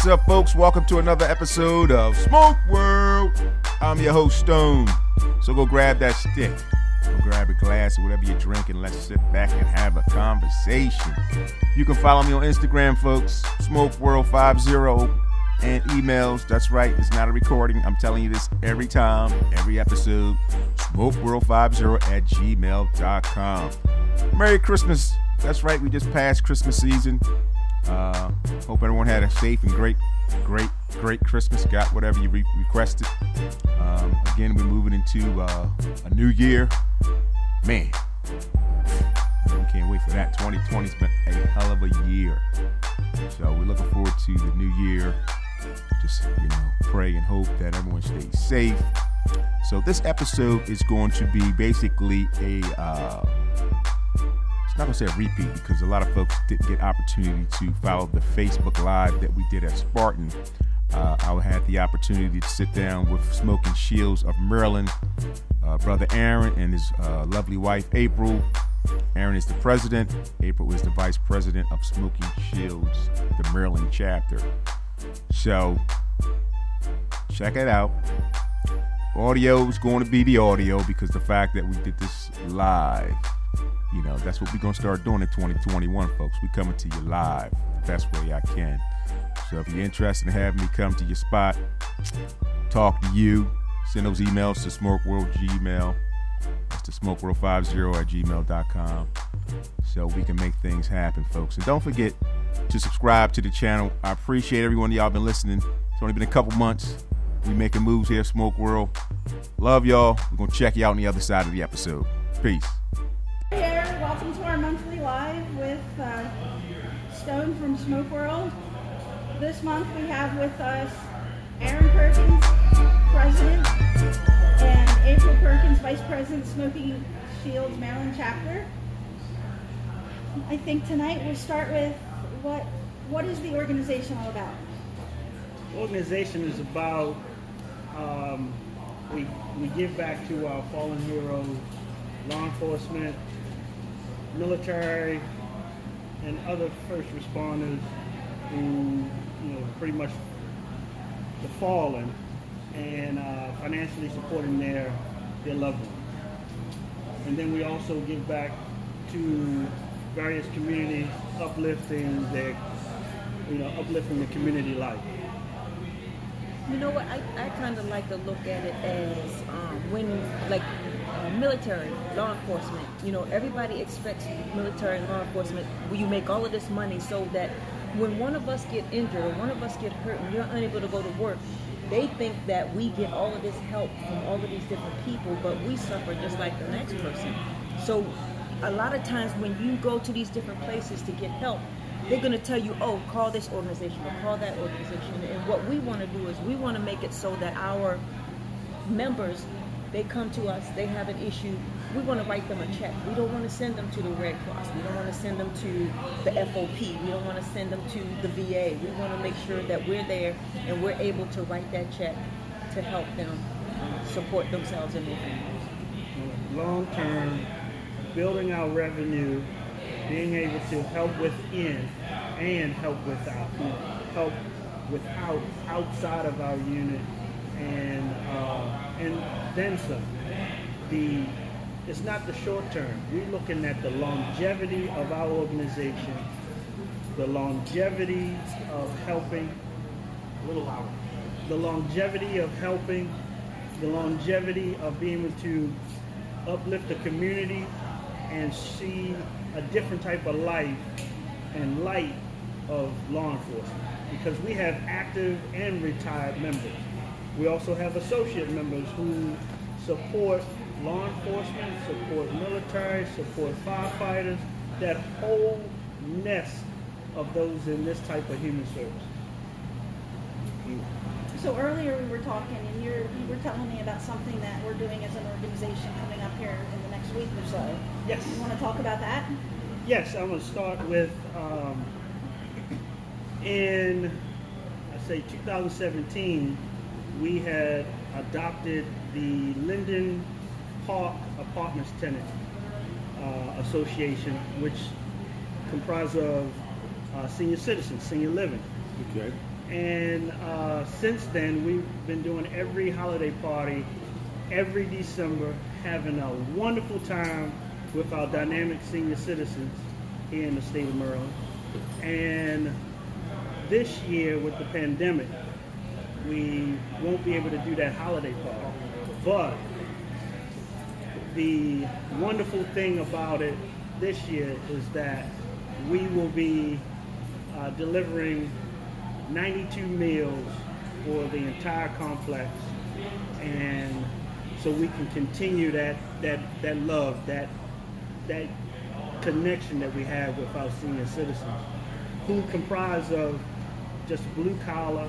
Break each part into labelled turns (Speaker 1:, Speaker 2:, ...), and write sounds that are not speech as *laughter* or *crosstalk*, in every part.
Speaker 1: What's up, folks? Welcome to another episode of Smoke World. I'm your host, Stone. So go grab that stick, go grab a glass or whatever you're drinking. Let's sit back and have a conversation. You can follow me on Instagram, folks, Smoke World 50 and emails. That's right, it's not a recording. I'm telling you this every time, every episode. SmokeWorld50 at gmail.com. Merry Christmas. That's right, we just passed Christmas season. Uh, hope everyone had a safe and great, great, great Christmas. Got whatever you re- requested. Um, again, we're moving into uh, a new year. Man, we can't wait for that. 2020's been a hell of a year. So we're looking forward to the new year. Just, you know, pray and hope that everyone stays safe. So this episode is going to be basically a uh, not gonna say a repeat because a lot of folks didn't get opportunity to follow the Facebook Live that we did at Spartan. Uh, I had the opportunity to sit down with Smoking Shields of Maryland, uh, brother Aaron and his uh, lovely wife April. Aaron is the president. April is the vice president of Smoking Shields, the Maryland chapter. So check it out. Audio is going to be the audio because the fact that we did this live you know, that's what we're gonna start doing in 2021, folks. We coming to you live the best way I can. So if you're interested in having me come to your spot, talk to you, send those emails to SmokeWorld Gmail. That's to SmokeWorld50 at gmail.com. So we can make things happen, folks. And don't forget to subscribe to the channel. I appreciate everyone y'all been listening. It's only been a couple months. We making moves here, Smoke World. Love y'all. We're gonna check you out on the other side of the episode. Peace.
Speaker 2: Welcome to our monthly live with uh, Stone from Smoke World. This month we have with us Aaron Perkins, President, and April Perkins, Vice President, Smoking Shields Maryland Chapter. I think tonight we'll start with what what is the organization all about?
Speaker 3: organization is about um, we we give back to our fallen heroes, law enforcement, military, and other first responders who you know pretty much the fallen, and uh, financially supporting their their loved ones. And then we also give back to various communities, uplifting their you know uplifting the community life.
Speaker 4: You know what? I, I kind of like to look at it as um, when, like, military, law enforcement. You know, everybody expects military and law enforcement. You make all of this money so that when one of us get injured or one of us get hurt and you're unable to go to work, they think that we get all of this help from all of these different people, but we suffer just like the next person. So, a lot of times when you go to these different places to get help, they're going to tell you, oh, call this organization or call that organization. And what we want to do is we want to make it so that our members, they come to us, they have an issue, we want to write them a check. We don't want to send them to the Red Cross. We don't want to send them to the FOP. We don't want to send them to the VA. We want to make sure that we're there and we're able to write that check to help them uh, support themselves and their families.
Speaker 3: long term, building our revenue, being able to help within and help without, help without outside of our unit, and uh, and then some. The it's not the short term. We're looking at the longevity of our organization, the longevity of helping. A little louder. The longevity of helping, the longevity of being able to uplift the community and see a different type of life and light of law enforcement because we have active and retired members. We also have associate members who support law enforcement, support military, support firefighters, that whole nest of those in this type of human service.
Speaker 2: So earlier we were talking, and you're, you were telling me about something that we're doing as an organization coming up here in the next week or so.
Speaker 3: Yes.
Speaker 2: You want to talk about that?
Speaker 3: Yes, I'm going to start with um, in, I say 2017, we had adopted the Linden Park Apartments Tenant uh, Association, which comprised of uh, senior citizens, senior living.
Speaker 1: Okay.
Speaker 3: And uh, since then, we've been doing every holiday party every December, having a wonderful time with our dynamic senior citizens here in the state of Maryland. And this year, with the pandemic, we won't be able to do that holiday party. But the wonderful thing about it this year is that we will be uh, delivering 92 meals for the entire complex and so we can continue that that that love that that connection that we have with our senior citizens who comprise of just blue collar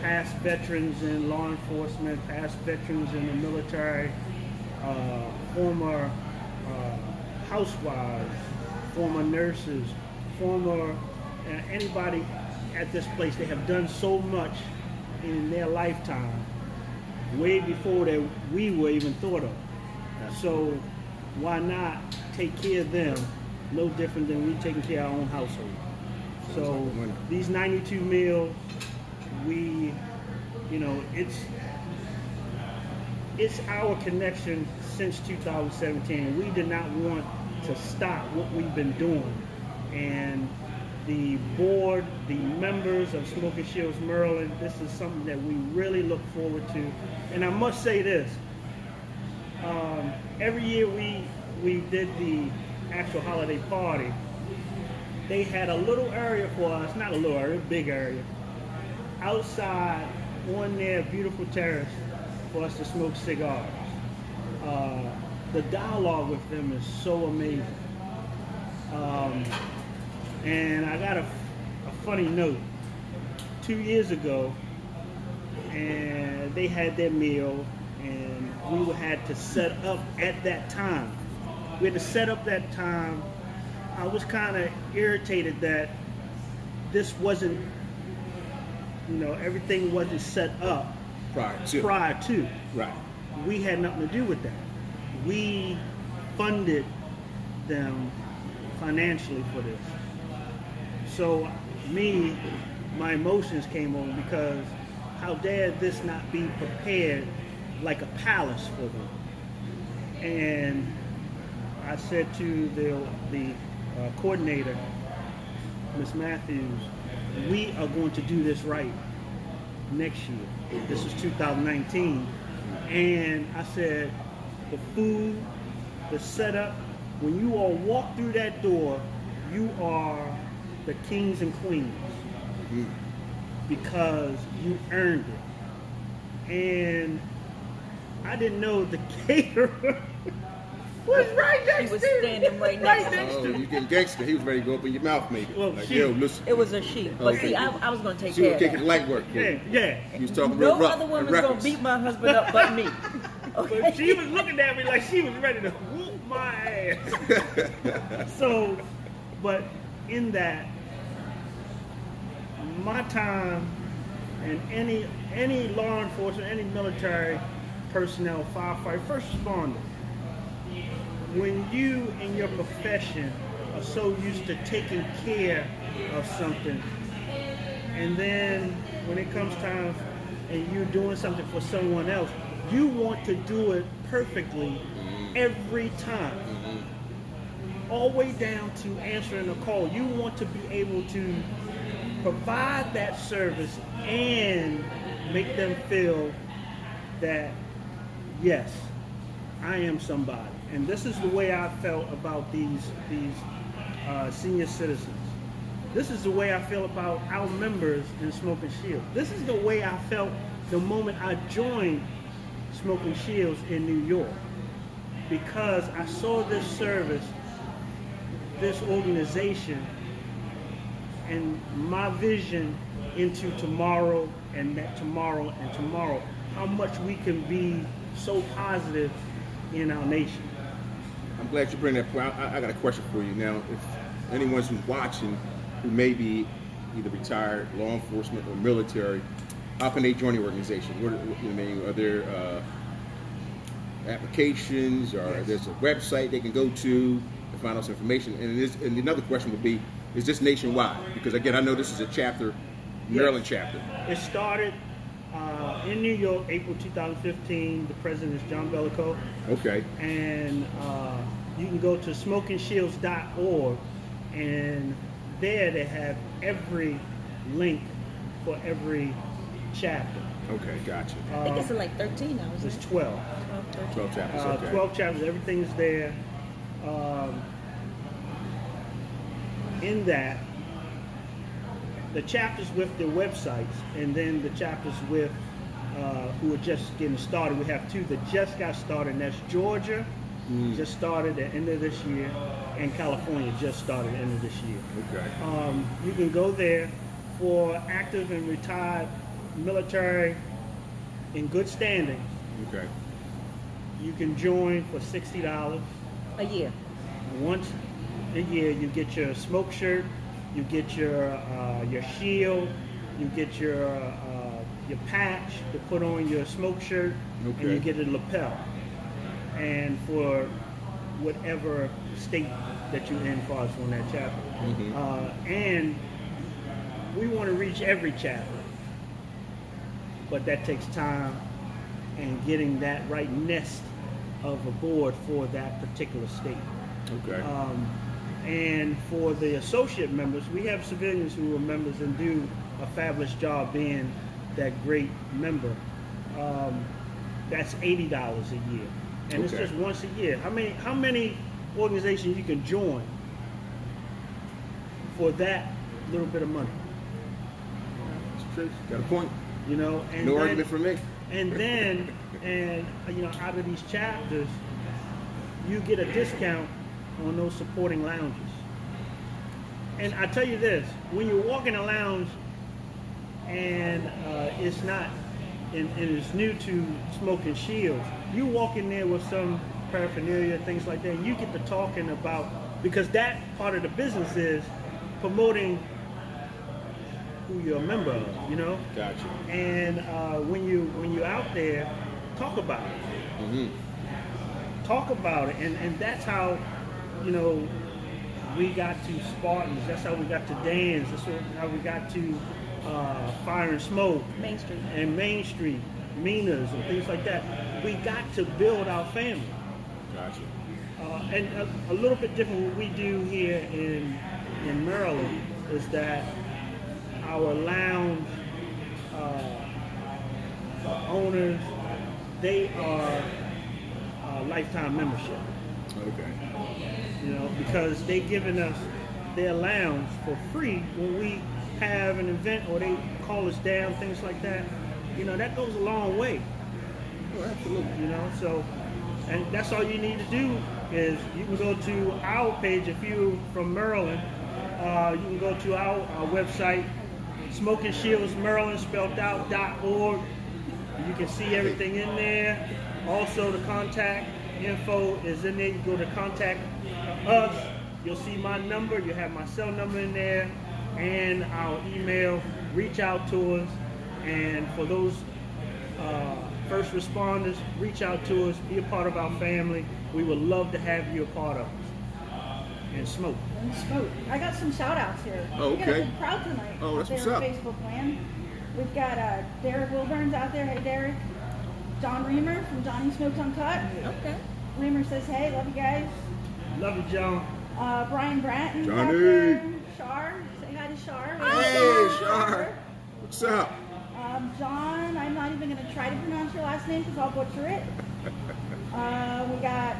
Speaker 3: past veterans in law enforcement past veterans in the military uh, former uh, housewives former nurses former uh, anybody at this place they have done so much in their lifetime way before that we were even thought of. So why not take care of them no different than we taking care of our own household. So these 92 meals, we, you know, it's it's our connection since 2017. We did not want to stop what we've been doing, and the board, the members of Smoking Shields Maryland, this is something that we really look forward to. And I must say this, um, every year we, we did the actual holiday party, they had a little area for us, not a little area, a big area, outside on their beautiful terrace for us to smoke cigars. Uh, the dialogue with them is so amazing. Um, and I got a, a funny note. Two years ago, and they had their meal, and we had to set up at that time. We had to set up that time. I was kind of irritated that this wasn't, you know, everything wasn't set up
Speaker 1: prior to.
Speaker 3: prior to.
Speaker 1: Right.
Speaker 3: We had nothing to do with that. We funded them financially for this. So me, my emotions came on because how dare this not be prepared like a palace for them? And I said to the the uh, coordinator, Miss Matthews, we are going to do this right next year. This is 2019, and I said the food, the setup. When you all walk through that door, you are the kings and queens because you earned it. And I didn't know the *laughs* caterer was right
Speaker 4: She
Speaker 3: next
Speaker 4: was
Speaker 3: to me.
Speaker 4: standing right next to me.
Speaker 1: Oh, you getting gangster. He was ready to go up in your mouth, maybe.
Speaker 3: Well,
Speaker 1: like,
Speaker 3: she-
Speaker 1: yo, listen.
Speaker 4: It was a she. Oh, but
Speaker 1: Okay.
Speaker 4: see, I, I was going to take
Speaker 1: She
Speaker 4: care
Speaker 1: was
Speaker 4: of
Speaker 1: kicking
Speaker 4: that.
Speaker 1: light work.
Speaker 3: Yeah, yeah.
Speaker 1: He was talking
Speaker 4: No
Speaker 1: real rough
Speaker 4: other
Speaker 1: and
Speaker 4: woman's going to beat my husband up but me. *laughs*
Speaker 3: But
Speaker 4: Okay?
Speaker 3: she was looking at me like she was ready to whoop my ass. *laughs* so, but in that, my time and any any law enforcement, any military personnel, firefighter, first responder, when you in your profession are so used to taking care of something, and then when it comes time and you're doing something for someone else, you want to do it perfectly mm-hmm. every time. Mm-hmm. All the way down to answering a call. You want to be able to provide that service and make them feel that, yes, I am somebody. And this is the way I felt about these, these uh, senior citizens. This is the way I feel about our members in Smoking Shields. This is the way I felt the moment I joined Smoking Shields in New York. Because I saw this service, this organization, and my vision into tomorrow and that tomorrow and tomorrow. How much we can be so positive in our nation.
Speaker 1: I'm glad you bring that point. I, I got a question for you now. If anyone's who's watching who may be either retired, law enforcement, or military, how can they join the organization? What, what you mean? Are there uh, applications, or
Speaker 3: Yes.
Speaker 1: there's a website they can go to to find out some information? And, this, and another question would be: Is this nationwide? Because again, I know this is a chapter Maryland chapter.
Speaker 3: It started in New York, April 2015. The president is John Bellico.
Speaker 1: Okay.
Speaker 3: and uh, you can go to smokingshields.org and there they have every link for every chapter.
Speaker 1: Okay, gotcha.
Speaker 4: I think
Speaker 3: Uh,
Speaker 4: it's in like 13 now, isn't
Speaker 3: There's
Speaker 4: it?
Speaker 3: 12.
Speaker 4: 12, 13.
Speaker 1: 12 chapters,
Speaker 3: Uh,
Speaker 1: okay.
Speaker 3: 12 chapters, everything's there. Um, in that, the chapters with the websites, and then the chapters with uh, who are just getting started. We have two that just got started, and that's Georgia, just started at the end of this year, and California just started at the end of this year.
Speaker 1: Okay.
Speaker 3: Um, you can go there for active and retired military in good standing.
Speaker 1: Okay.
Speaker 3: You can join for sixty dollars.
Speaker 4: A year.
Speaker 3: Once a year, you get your smoke shirt, you get your uh, your shield, you get your uh, your patch to put on your smoke shirt, and you get a lapel. And for whatever state that you're in, far as on that chapter,
Speaker 1: Mhm.
Speaker 3: uh, and we want to reach every chapter, but that takes time and getting that right nest of a board for that particular state.
Speaker 1: Okay.
Speaker 3: Um, and for the associate members, we have civilians who are members and do a fabulous job being that great member. Um, that's eighty dollars a year, and it's just once a year. How many how many organizations you can join for that little bit of money?
Speaker 1: That's true. Got a point.
Speaker 3: You know, and
Speaker 1: No
Speaker 3: then,
Speaker 1: argument for me.
Speaker 3: and then, *laughs* and you know, out of these chapters, you get a discount on those supporting lounges. And I tell you this: when you walk in a lounge, and uh, it's not, and, and it's new to smoking shields, you walk in there with some paraphernalia, things like that. And you get to talking about because that part of the business is promoting who you're a member of. You know.
Speaker 1: Gotcha.
Speaker 3: And uh, when you when you're out there, talk about it.
Speaker 1: hmm
Speaker 3: Talk about it, and and that's how, you know, we got to Spartans. That's how we got to Dan's. That's how we got to uh, Fire and Smoke
Speaker 4: Main Street.
Speaker 3: and Main Street, Minas, and things like that. We got to build our family.
Speaker 1: Gotcha.
Speaker 3: Uh, and a, a little bit different what we do here in in Maryland is that our lounge uh, owners they are uh, lifetime membership.
Speaker 1: Okay.
Speaker 3: You know, because they giving us their lounge for free when we have an event or they call us down, things like that. You know, that goes a long way.
Speaker 1: Oh, absolutely.
Speaker 3: you know so and that's all you need to do is you can go to our page if you're from maryland uh, you can go to our, our website smoking shields maryland spelled out dot org you can see everything in there also the contact info is in there you go to contact us you'll see my number you have my cell number in there and our email reach out to us and for those uh, first responders, reach out to us, be a part of our family. We would love to have you a part of us. And smoke.
Speaker 2: And smoke. I got some shout outs here.
Speaker 1: Oh,
Speaker 2: We got a
Speaker 1: okay.
Speaker 2: big crowd tonight.
Speaker 1: Oh, that's what's up.
Speaker 2: Facebook land. We've got uh, Derek Wilburns out there. Hey, Derek. John Reamer from Johnny Smokes Uncut.
Speaker 4: Okay.
Speaker 2: Reamer says, hey, love you guys.
Speaker 3: Love you, John.
Speaker 2: Uh, Brian Bratton's out
Speaker 1: Johnny.
Speaker 2: there. Shar. Say Shar.
Speaker 1: Hey, Shar. What's up?
Speaker 2: Um, John, I'm not even going to try to pronounce your last name because I'll butcher it. *laughs* Uh, we got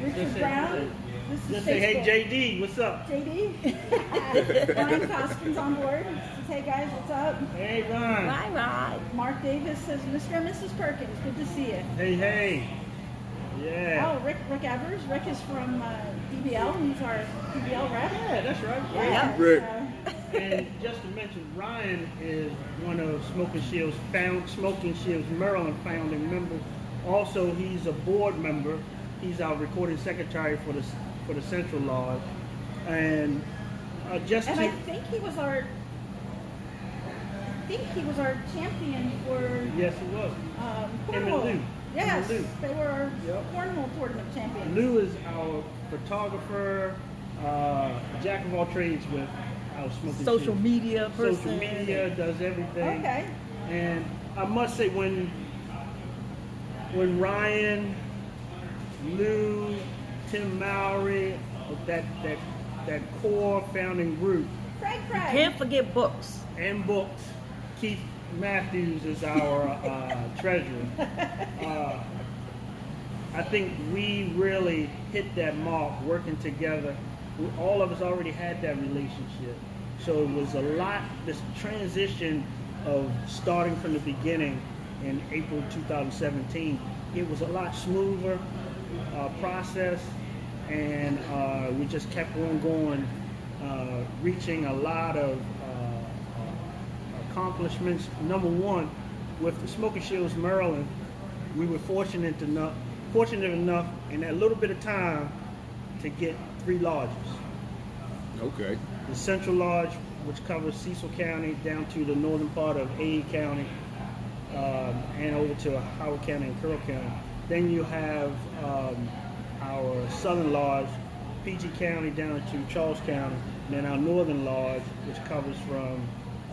Speaker 2: Richard
Speaker 3: Just say-
Speaker 2: Brown. This is
Speaker 3: Just say, hey, JD, what's up?
Speaker 2: JD. *laughs* Ryan Coskins on board. Says, hey guys, what's up?
Speaker 3: Hey, Ron.
Speaker 4: Bye, Rod.
Speaker 2: Mark Davis says, Mr. and Mrs. Perkins, good to see you.
Speaker 3: Hey, hey. Yeah.
Speaker 2: Oh, Rick Rick Evers. Rick is from uh, DBL. He's our DBL rep.
Speaker 3: Yeah, that's right.
Speaker 2: Yeah.
Speaker 1: Rick.
Speaker 2: so-
Speaker 3: And just to mention, Ryan is one of Smoking Shields found Smoking Shields Maryland founding members. Also, he's a board member. He's our recording secretary for the for the Central Lodge. And uh, just
Speaker 2: and
Speaker 3: to
Speaker 2: I think he was our. I think he was our champion for
Speaker 3: yes, he was.
Speaker 2: um,
Speaker 3: Him and
Speaker 2: cornhole.
Speaker 3: Lou. Him
Speaker 2: Yes,
Speaker 3: and Lou.
Speaker 2: they were our
Speaker 3: Yep.
Speaker 2: cornhole tournament champions.
Speaker 3: Lou is our photographer, uh, jack of all trades with our smoking
Speaker 4: social
Speaker 3: Shields.
Speaker 4: media person.
Speaker 3: Social media does everything.
Speaker 2: Okay.
Speaker 3: And I must say, when when Ryan, Lou, Tim Mowry, that that that core founding group,
Speaker 2: Craig Craig.
Speaker 4: Can't forget books.
Speaker 3: and books, Keith Matthews is our uh, treasurer. *laughs* Uh, I think we really hit that mark working together. We, all of us already had that relationship. So it was a lot, this transition of starting from the beginning in April 2017, it was a lot smoother uh, process and uh, we just kept on going, uh, reaching a lot of accomplishments. Number one, with the Smoking Shields Maryland, we were fortunate enough, fortunate enough in that little bit of time to get three lodges.
Speaker 1: Okay.
Speaker 3: The Central Lodge, which covers Cecil County down to the northern part of A County, um, and over to Howard County and Carroll County. Then you have um, our Southern Lodge, PG County down to Charles County, and then our Northern Lodge, which covers from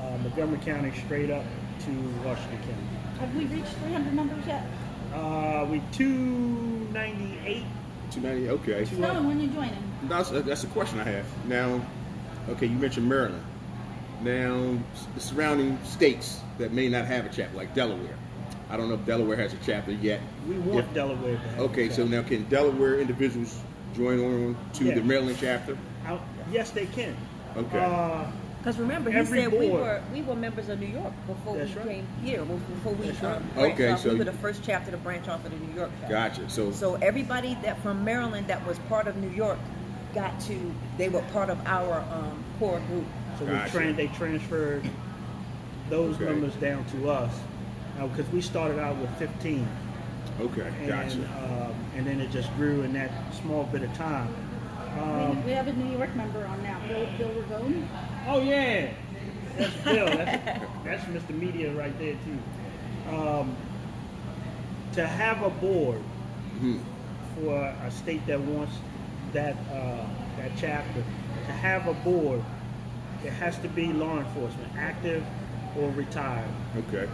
Speaker 3: uh, Montgomery County straight up to Washington County.
Speaker 2: Have we reached 300 members yet?
Speaker 3: Uh, we 298.
Speaker 1: 290. Okay.
Speaker 2: Stone, when you joining?
Speaker 1: That's, that's a question I have. Now, okay, you mentioned Maryland. Now, the surrounding states that may not have a chapter, like Delaware. I don't know if Delaware has a chapter yet.
Speaker 3: We want
Speaker 1: If-
Speaker 3: Delaware to have.
Speaker 1: Okay,
Speaker 3: a
Speaker 1: so now can Delaware individuals join on to
Speaker 3: Yeah.
Speaker 1: the Maryland chapter?
Speaker 3: Out- yes, they can.
Speaker 1: Okay.
Speaker 3: Uh,
Speaker 4: Because remember, he
Speaker 3: Every
Speaker 4: said we were we were members of New York before
Speaker 3: That's
Speaker 4: we
Speaker 3: right.
Speaker 4: came here. Before we
Speaker 3: That's
Speaker 4: um,
Speaker 3: right.
Speaker 1: Okay,
Speaker 4: off.
Speaker 1: so
Speaker 4: we were
Speaker 1: you-
Speaker 4: the first chapter to branch off of the New York chapter.
Speaker 1: Gotcha. So,
Speaker 4: So everybody that from Maryland that was part of New York got to they were part of our um, core group.
Speaker 3: So we
Speaker 1: Gotcha.
Speaker 3: tran- they transferred those
Speaker 1: Okay.
Speaker 3: numbers down to us. Because we started out with 15,
Speaker 1: okay,
Speaker 3: and
Speaker 1: gotcha.
Speaker 3: um, and then it just grew in that small bit of time. Um,
Speaker 2: we, we have a New York member on now, Bill, Bill Ragone.
Speaker 3: Oh yeah, that's Bill. That's, that's Mr. Media right there too. Um, to have a board
Speaker 1: Mhm.
Speaker 3: for a state that wants that uh, that chapter, to have a board, it has to be law enforcement, active or retired.
Speaker 1: Okay.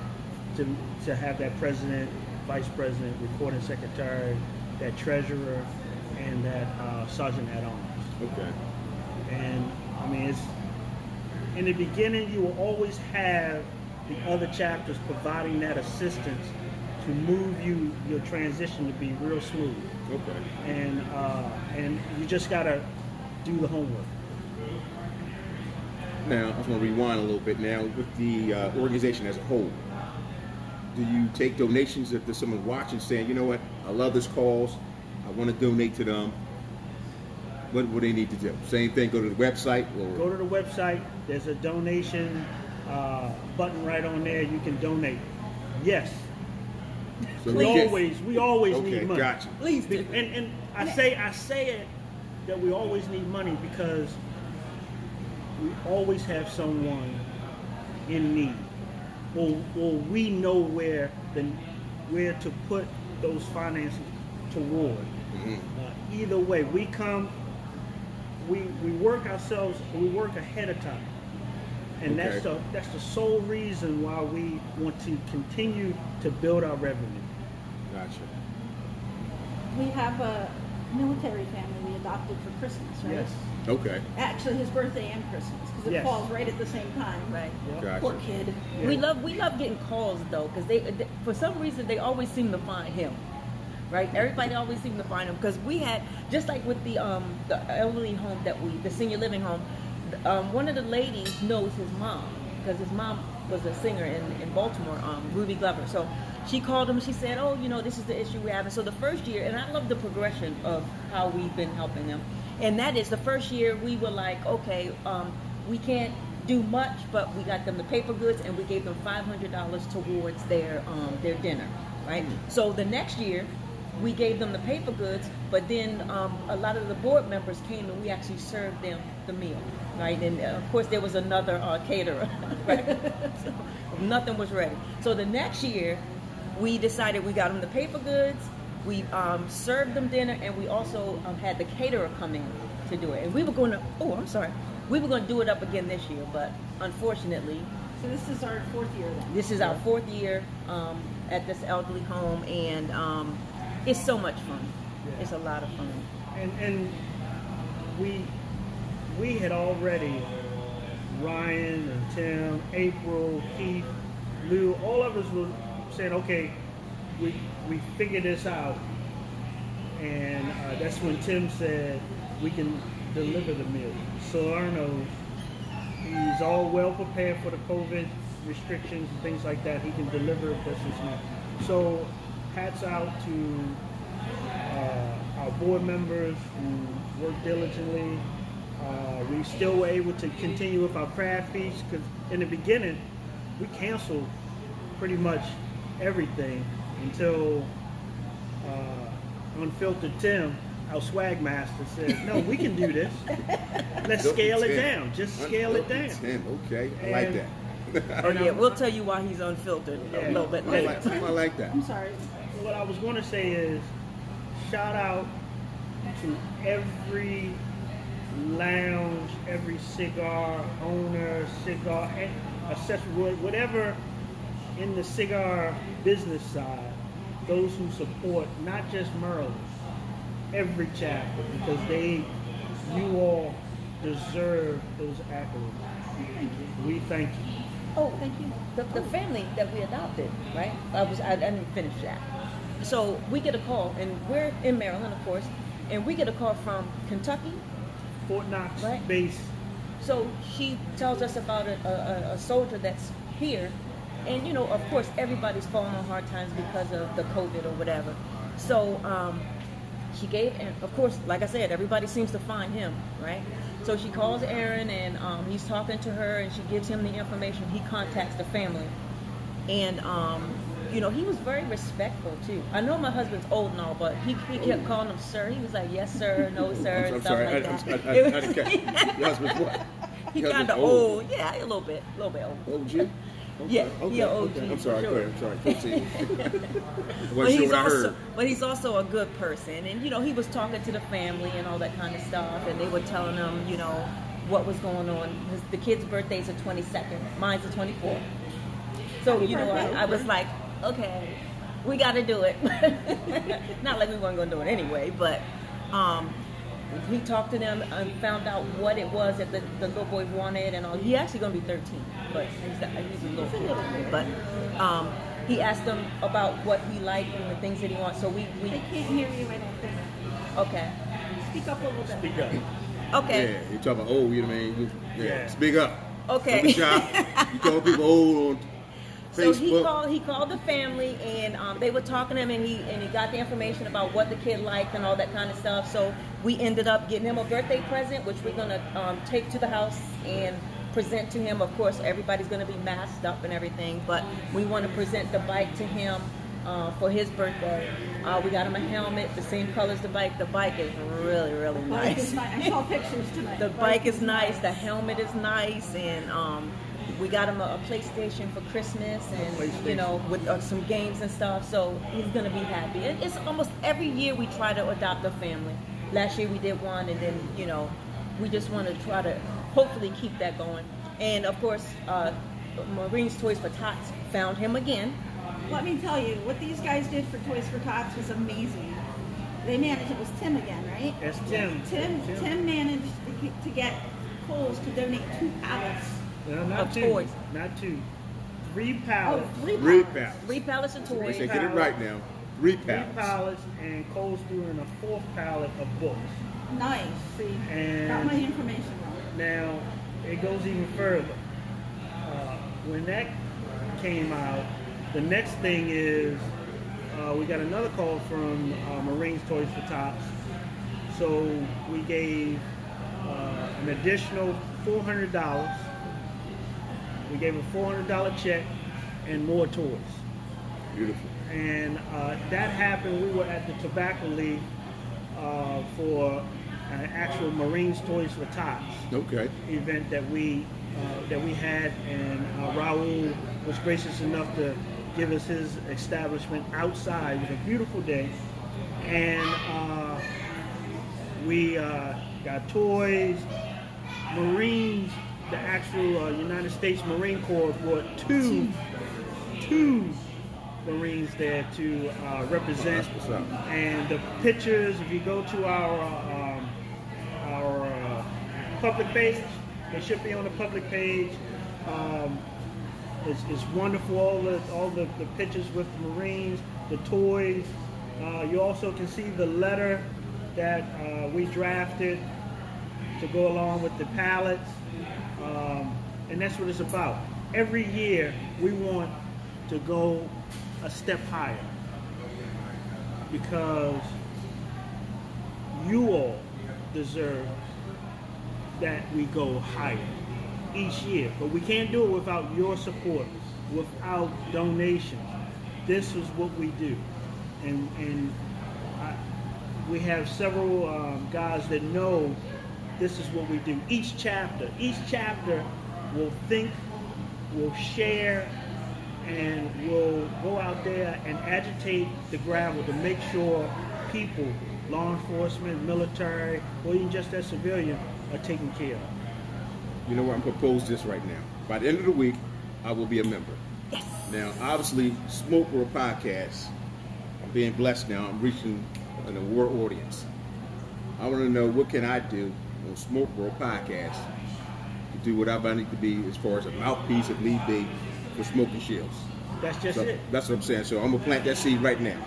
Speaker 3: to, to have that president, vice president, recording secretary, that treasurer, and that uh, sergeant at arms.
Speaker 1: Okay.
Speaker 3: And I mean, it's in the beginning, you will always have the other chapters providing that assistance to move you your transition to be real smooth.
Speaker 1: Okay.
Speaker 3: And uh, and you just gotta do the homework.
Speaker 1: Now, I'm gonna rewind a little bit now with the uh, organization as a whole. Do you take donations if there's someone watching saying, you know what, I love this cause, I want to donate to them? What what they need to do? Same thing, go to the website or
Speaker 3: Go to the website. There's a donation uh, button right on there. You can donate. Yes,
Speaker 1: so
Speaker 3: we always we always
Speaker 1: Okay,
Speaker 3: need money.
Speaker 1: gotcha.
Speaker 4: Please do.
Speaker 3: And and I say I say it that we always need money because we always have someone in need, or or we know where the where to put those finances toward.
Speaker 1: Mhm.
Speaker 3: Uh, either way, we come, we we work ourselves, we work ahead of time, and that's the that's the sole reason why we want to continue to build our revenue.
Speaker 1: Gotcha.
Speaker 2: We have a military family we adopted for Christmas, right?
Speaker 3: Yes.
Speaker 1: Okay.
Speaker 2: Actually, his birthday and Christmas, because it
Speaker 3: Yes.
Speaker 2: falls right at the same time.
Speaker 4: Right.
Speaker 3: Yep.
Speaker 1: Gotcha.
Speaker 2: Poor kid.
Speaker 4: We love we love getting calls though because they, they for some reason they always seem to find him. Right, everybody always seemed to find them because we had just like with the um the elderly home that we the senior living home, um, one of the ladies knows his mom because his mom was a singer in, in Baltimore, um, Ruby Glover. So she called him. She said, "Oh, you know, this is the issue we're having." So the first year, and I love the progression of how we've been helping them, and that is the first year we were like, "Okay, um, we can't do much, but we got them the paper goods, and we gave them five hundred dollars towards their um, their dinner, right? So the next year." We gave them the paper goods, but then um, a lot of the board members came and we actually served them the meal, right? And uh, of course, there was another uh, caterer, *laughs* right? so nothing was ready. So the next year, we decided we got them the paper goods, we um, served them dinner, and we also um, had the caterer come in to do it. And we were going to, oh, I'm sorry, we were going to do it up again this year, but unfortunately,
Speaker 2: So this is our fourth year then.
Speaker 4: this is our fourth year um, at this elderly home, and um, it's so much fun.
Speaker 3: Yeah.
Speaker 4: It's a lot of fun.
Speaker 3: and and we we had already Ryan and Tim, April, Keith, Lou, all of us were saying, okay, we we figured this out, and uh, that's when Tim said we can deliver the meal. Salerno, he's all well prepared for the COVID restrictions and things like that. He can deliver this and that. So, hats out to uh, our board members who work diligently. Uh, we still were able to continue with our craft feast because in the beginning we canceled pretty much everything until uh, Unfiltered Tim, our swag master, said, "No, we can do this. *laughs* Let's scale it down. Just scale it down."
Speaker 1: Ten, okay, I like
Speaker 3: And-
Speaker 1: that.
Speaker 4: Oh yeah, *laughs* we'll tell you why he's unfiltered a little bit
Speaker 1: I
Speaker 4: later.
Speaker 1: like, I like that. *laughs*
Speaker 2: I'm sorry.
Speaker 3: What I was going to say is shout out to every lounge, every cigar owner, cigar accessory, whatever in the cigar business side, those who support not just Merle, every chapter, because they, you all deserve those accolades. We thank you.
Speaker 4: Oh, thank you. The, the family that we adopted, right? I was I, I didn't finish that. So we get a call, and we're in Maryland, of course, and we get a call from Kentucky.
Speaker 3: Fort Knox
Speaker 4: Right.
Speaker 3: base.
Speaker 4: So she tells us about a, a, a soldier that's here, and you know, of course, everybody's falling on hard times because of the COVID or whatever. So um, she gave, and of course, like I said, everybody seems to find him, right? So she calls Aaron, and um, he's talking to her, and she gives him the information. He contacts the family, and um, you know, he was very respectful too. I know my husband's old and all, but he, he kept calling him sir. He was like, yes sir, *laughs* no sir,
Speaker 1: I'm,
Speaker 4: and stuff
Speaker 1: sorry,
Speaker 4: like
Speaker 1: I,
Speaker 4: that.
Speaker 1: I, I, I didn't catch. *laughs* Your husband's what?
Speaker 4: he kind of
Speaker 1: husband's
Speaker 4: old. Yeah, a little bit, a little bit old.
Speaker 1: OG? Okay.
Speaker 4: Yeah,
Speaker 1: okay.
Speaker 4: yeah,
Speaker 1: okay.
Speaker 4: OG,
Speaker 1: I'm sorry,
Speaker 4: for
Speaker 1: go ahead, I'm sorry. Proceed. *laughs* *laughs*
Speaker 4: But
Speaker 1: sure
Speaker 4: he's
Speaker 1: I
Speaker 4: also,
Speaker 1: heard.
Speaker 4: but he's also a good person, and you know, he was talking to the family and all that kind of stuff, and they were telling him, you know, what was going on. His, the kid's birthday's the 22nd, mine's the 24th. So you know, I. I was like, okay, we got to do it. *laughs* Not like we weren't going to do it anyway, but um, he talked to them and found out what it was that the, the little boy wanted and all. He actually going to be 13, but he's, he's a little kid. But um, he asked them about what he liked and the things that he wants. So we, we
Speaker 2: They can't hear you, I don't
Speaker 4: okay,
Speaker 2: Speak up a little bit.
Speaker 3: Speak up.
Speaker 4: okay,
Speaker 1: Yeah, you talking about old, you know what I mean? You- Yeah,
Speaker 3: Yeah.
Speaker 1: speak up.
Speaker 4: okay.
Speaker 1: Good *laughs* job. You call people old on
Speaker 4: So
Speaker 1: Facebook.
Speaker 4: he called. He called the family, and um, they were talking to him, and he and he got the information about what the kid liked and all that kind of stuff. So we ended up getting him a birthday present, which we're gonna um, take to the house and present to him. Of course, everybody's gonna be masked up and everything, but we want to present the bike to him. Uh, for his birthday, uh, we got him a helmet, the same color as the bike. The bike is really, really
Speaker 2: Bike
Speaker 4: nice.
Speaker 2: is nice. I saw pictures tonight. *laughs*
Speaker 4: The bike is nice. The helmet is nice, and um, we got him a, a PlayStation for Christmas, and you know, with uh, some games and stuff. So he's gonna be happy. It, it's almost every year we try to adopt a family. Last year we did one, and then you know, we just want to try to hopefully keep that going. And of course, uh, Marines Toys for Tots found him again.
Speaker 2: Let me tell you, what these guys did for Toys for Tots was amazing. They managed, it was Tim again, right?
Speaker 3: That's Tim.
Speaker 2: Tim,
Speaker 3: Tim.
Speaker 2: Tim managed to get, to get Kohl's to donate two pallets.
Speaker 3: No, not
Speaker 4: Of
Speaker 3: two.
Speaker 4: toys.
Speaker 3: Not two. Three
Speaker 2: Oh,
Speaker 3: pallets.
Speaker 2: three
Speaker 1: Three
Speaker 2: pallets.
Speaker 1: pallets.
Speaker 4: Three pallets of
Speaker 1: They
Speaker 4: toys.
Speaker 1: say get it right now. Three pallets.
Speaker 3: Three
Speaker 1: pallets.
Speaker 3: pallets, and Kohl's doing a fourth pallet of books.
Speaker 2: Nice. See,
Speaker 3: And-
Speaker 2: got my information wrong.
Speaker 3: Now, it goes even further. Uh, when that came out, the next thing is uh, we got another call from uh, Marines Toys for Tots. So we gave uh, an additional $400. We gave a $400 check and more toys.
Speaker 1: Beautiful.
Speaker 3: and uh, that happened. We were at the Tobacco League uh, for an actual Marines Toys for Tots
Speaker 1: Okay.
Speaker 3: event that we uh, that we had, and uh, Raul was gracious enough to give us his establishment outside. It was a beautiful day, and uh, we uh, got toys. Marines, the actual uh, United States Marine Corps brought two, two Marines there to uh, represent.
Speaker 1: That's what's up.
Speaker 3: And the pictures, if you go to our um, our uh, public page, they should be on the public page. Um, it's, it's wonderful. All the all the, the pictures with the Marines, the toys. Uh, you also can see the letter that uh, we drafted to go along with the pallets, um, and that's what it's about. Every year we want to go a step higher because you all deserve that we go higher each year. But we can't do it without your support, without donations. This is what we do. And, and I, we have several um, guys that know this is what we do. Each chapter, each chapter will think, will share, and will go out there and agitate the gravel to make sure people, law enforcement, military, or even just as civilian, are taken care of.
Speaker 1: You know what? I'm propose this right now. By the end of the week, I will be a member. Yes. Now, obviously, Smoke World Podcast. I'm being blessed now. I'm reaching an award audience. I want to know what can I do on Smoke World Podcast to do whatever I need to be as far as a mouthpiece, if need be, for Smoking Shields.
Speaker 3: That's just
Speaker 1: So
Speaker 3: it.
Speaker 1: that's what I'm saying. So I'm gonna plant that seed right now.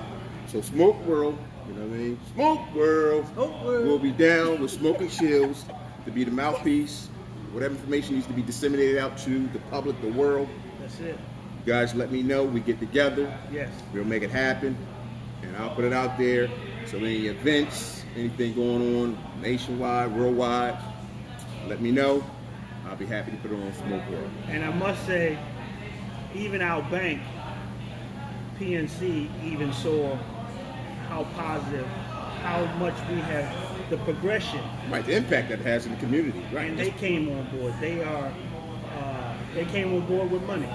Speaker 1: So Smoke World, you know what I mean? Smoke World.
Speaker 3: Smoke World.
Speaker 1: will be down with Smoking Shields to be the mouthpiece. Whatever information needs to be disseminated out to the public, the world.
Speaker 3: That's it.
Speaker 1: You guys, let me know. We get together.
Speaker 3: Yes.
Speaker 1: We'll make it happen, and I'll put it out there. So any events, anything going on nationwide, worldwide, let me know. I'll be happy to put it on Smoke World.
Speaker 3: And I must say, even our bank, PNC, even saw how positive, how much we have, the progression,
Speaker 1: Right, the impact that it has in the community. Right.
Speaker 3: and they came on board. They are, uh, they came on board with money.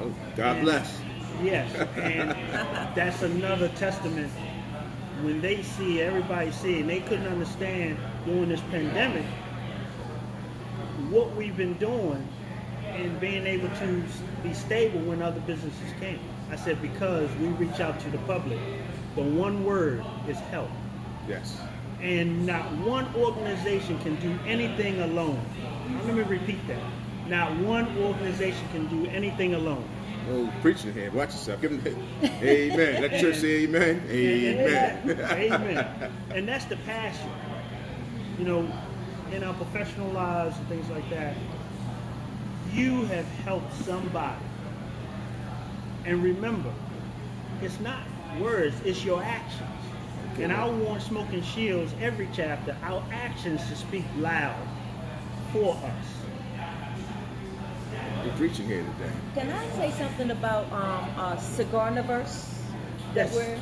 Speaker 1: Oh, God bless.
Speaker 3: Yes, and *laughs* that's another testament. When they see everybody see, and they couldn't understand during this pandemic what we've been doing and being able to be stable when other businesses can't. I said because we reach out to the public. The one word is help,
Speaker 1: Yes.
Speaker 3: and not one organization can do anything alone. Let me repeat that. Not one organization can do anything alone.
Speaker 1: Oh, preaching here. Watch yourself. Give him them Amen. Let the church say amen. *laughs* Amen.
Speaker 3: Amen. amen. *laughs* And that's the passion. You know, in our professional lives and things like that, you have helped somebody. And remember, it's not words, it's your actions. And I want Smoking Shields every chapter, our actions to speak loud for us.
Speaker 1: We're preaching here today.
Speaker 4: Can I say something about um, uh, Cigarniverse that
Speaker 3: Yes.
Speaker 4: we're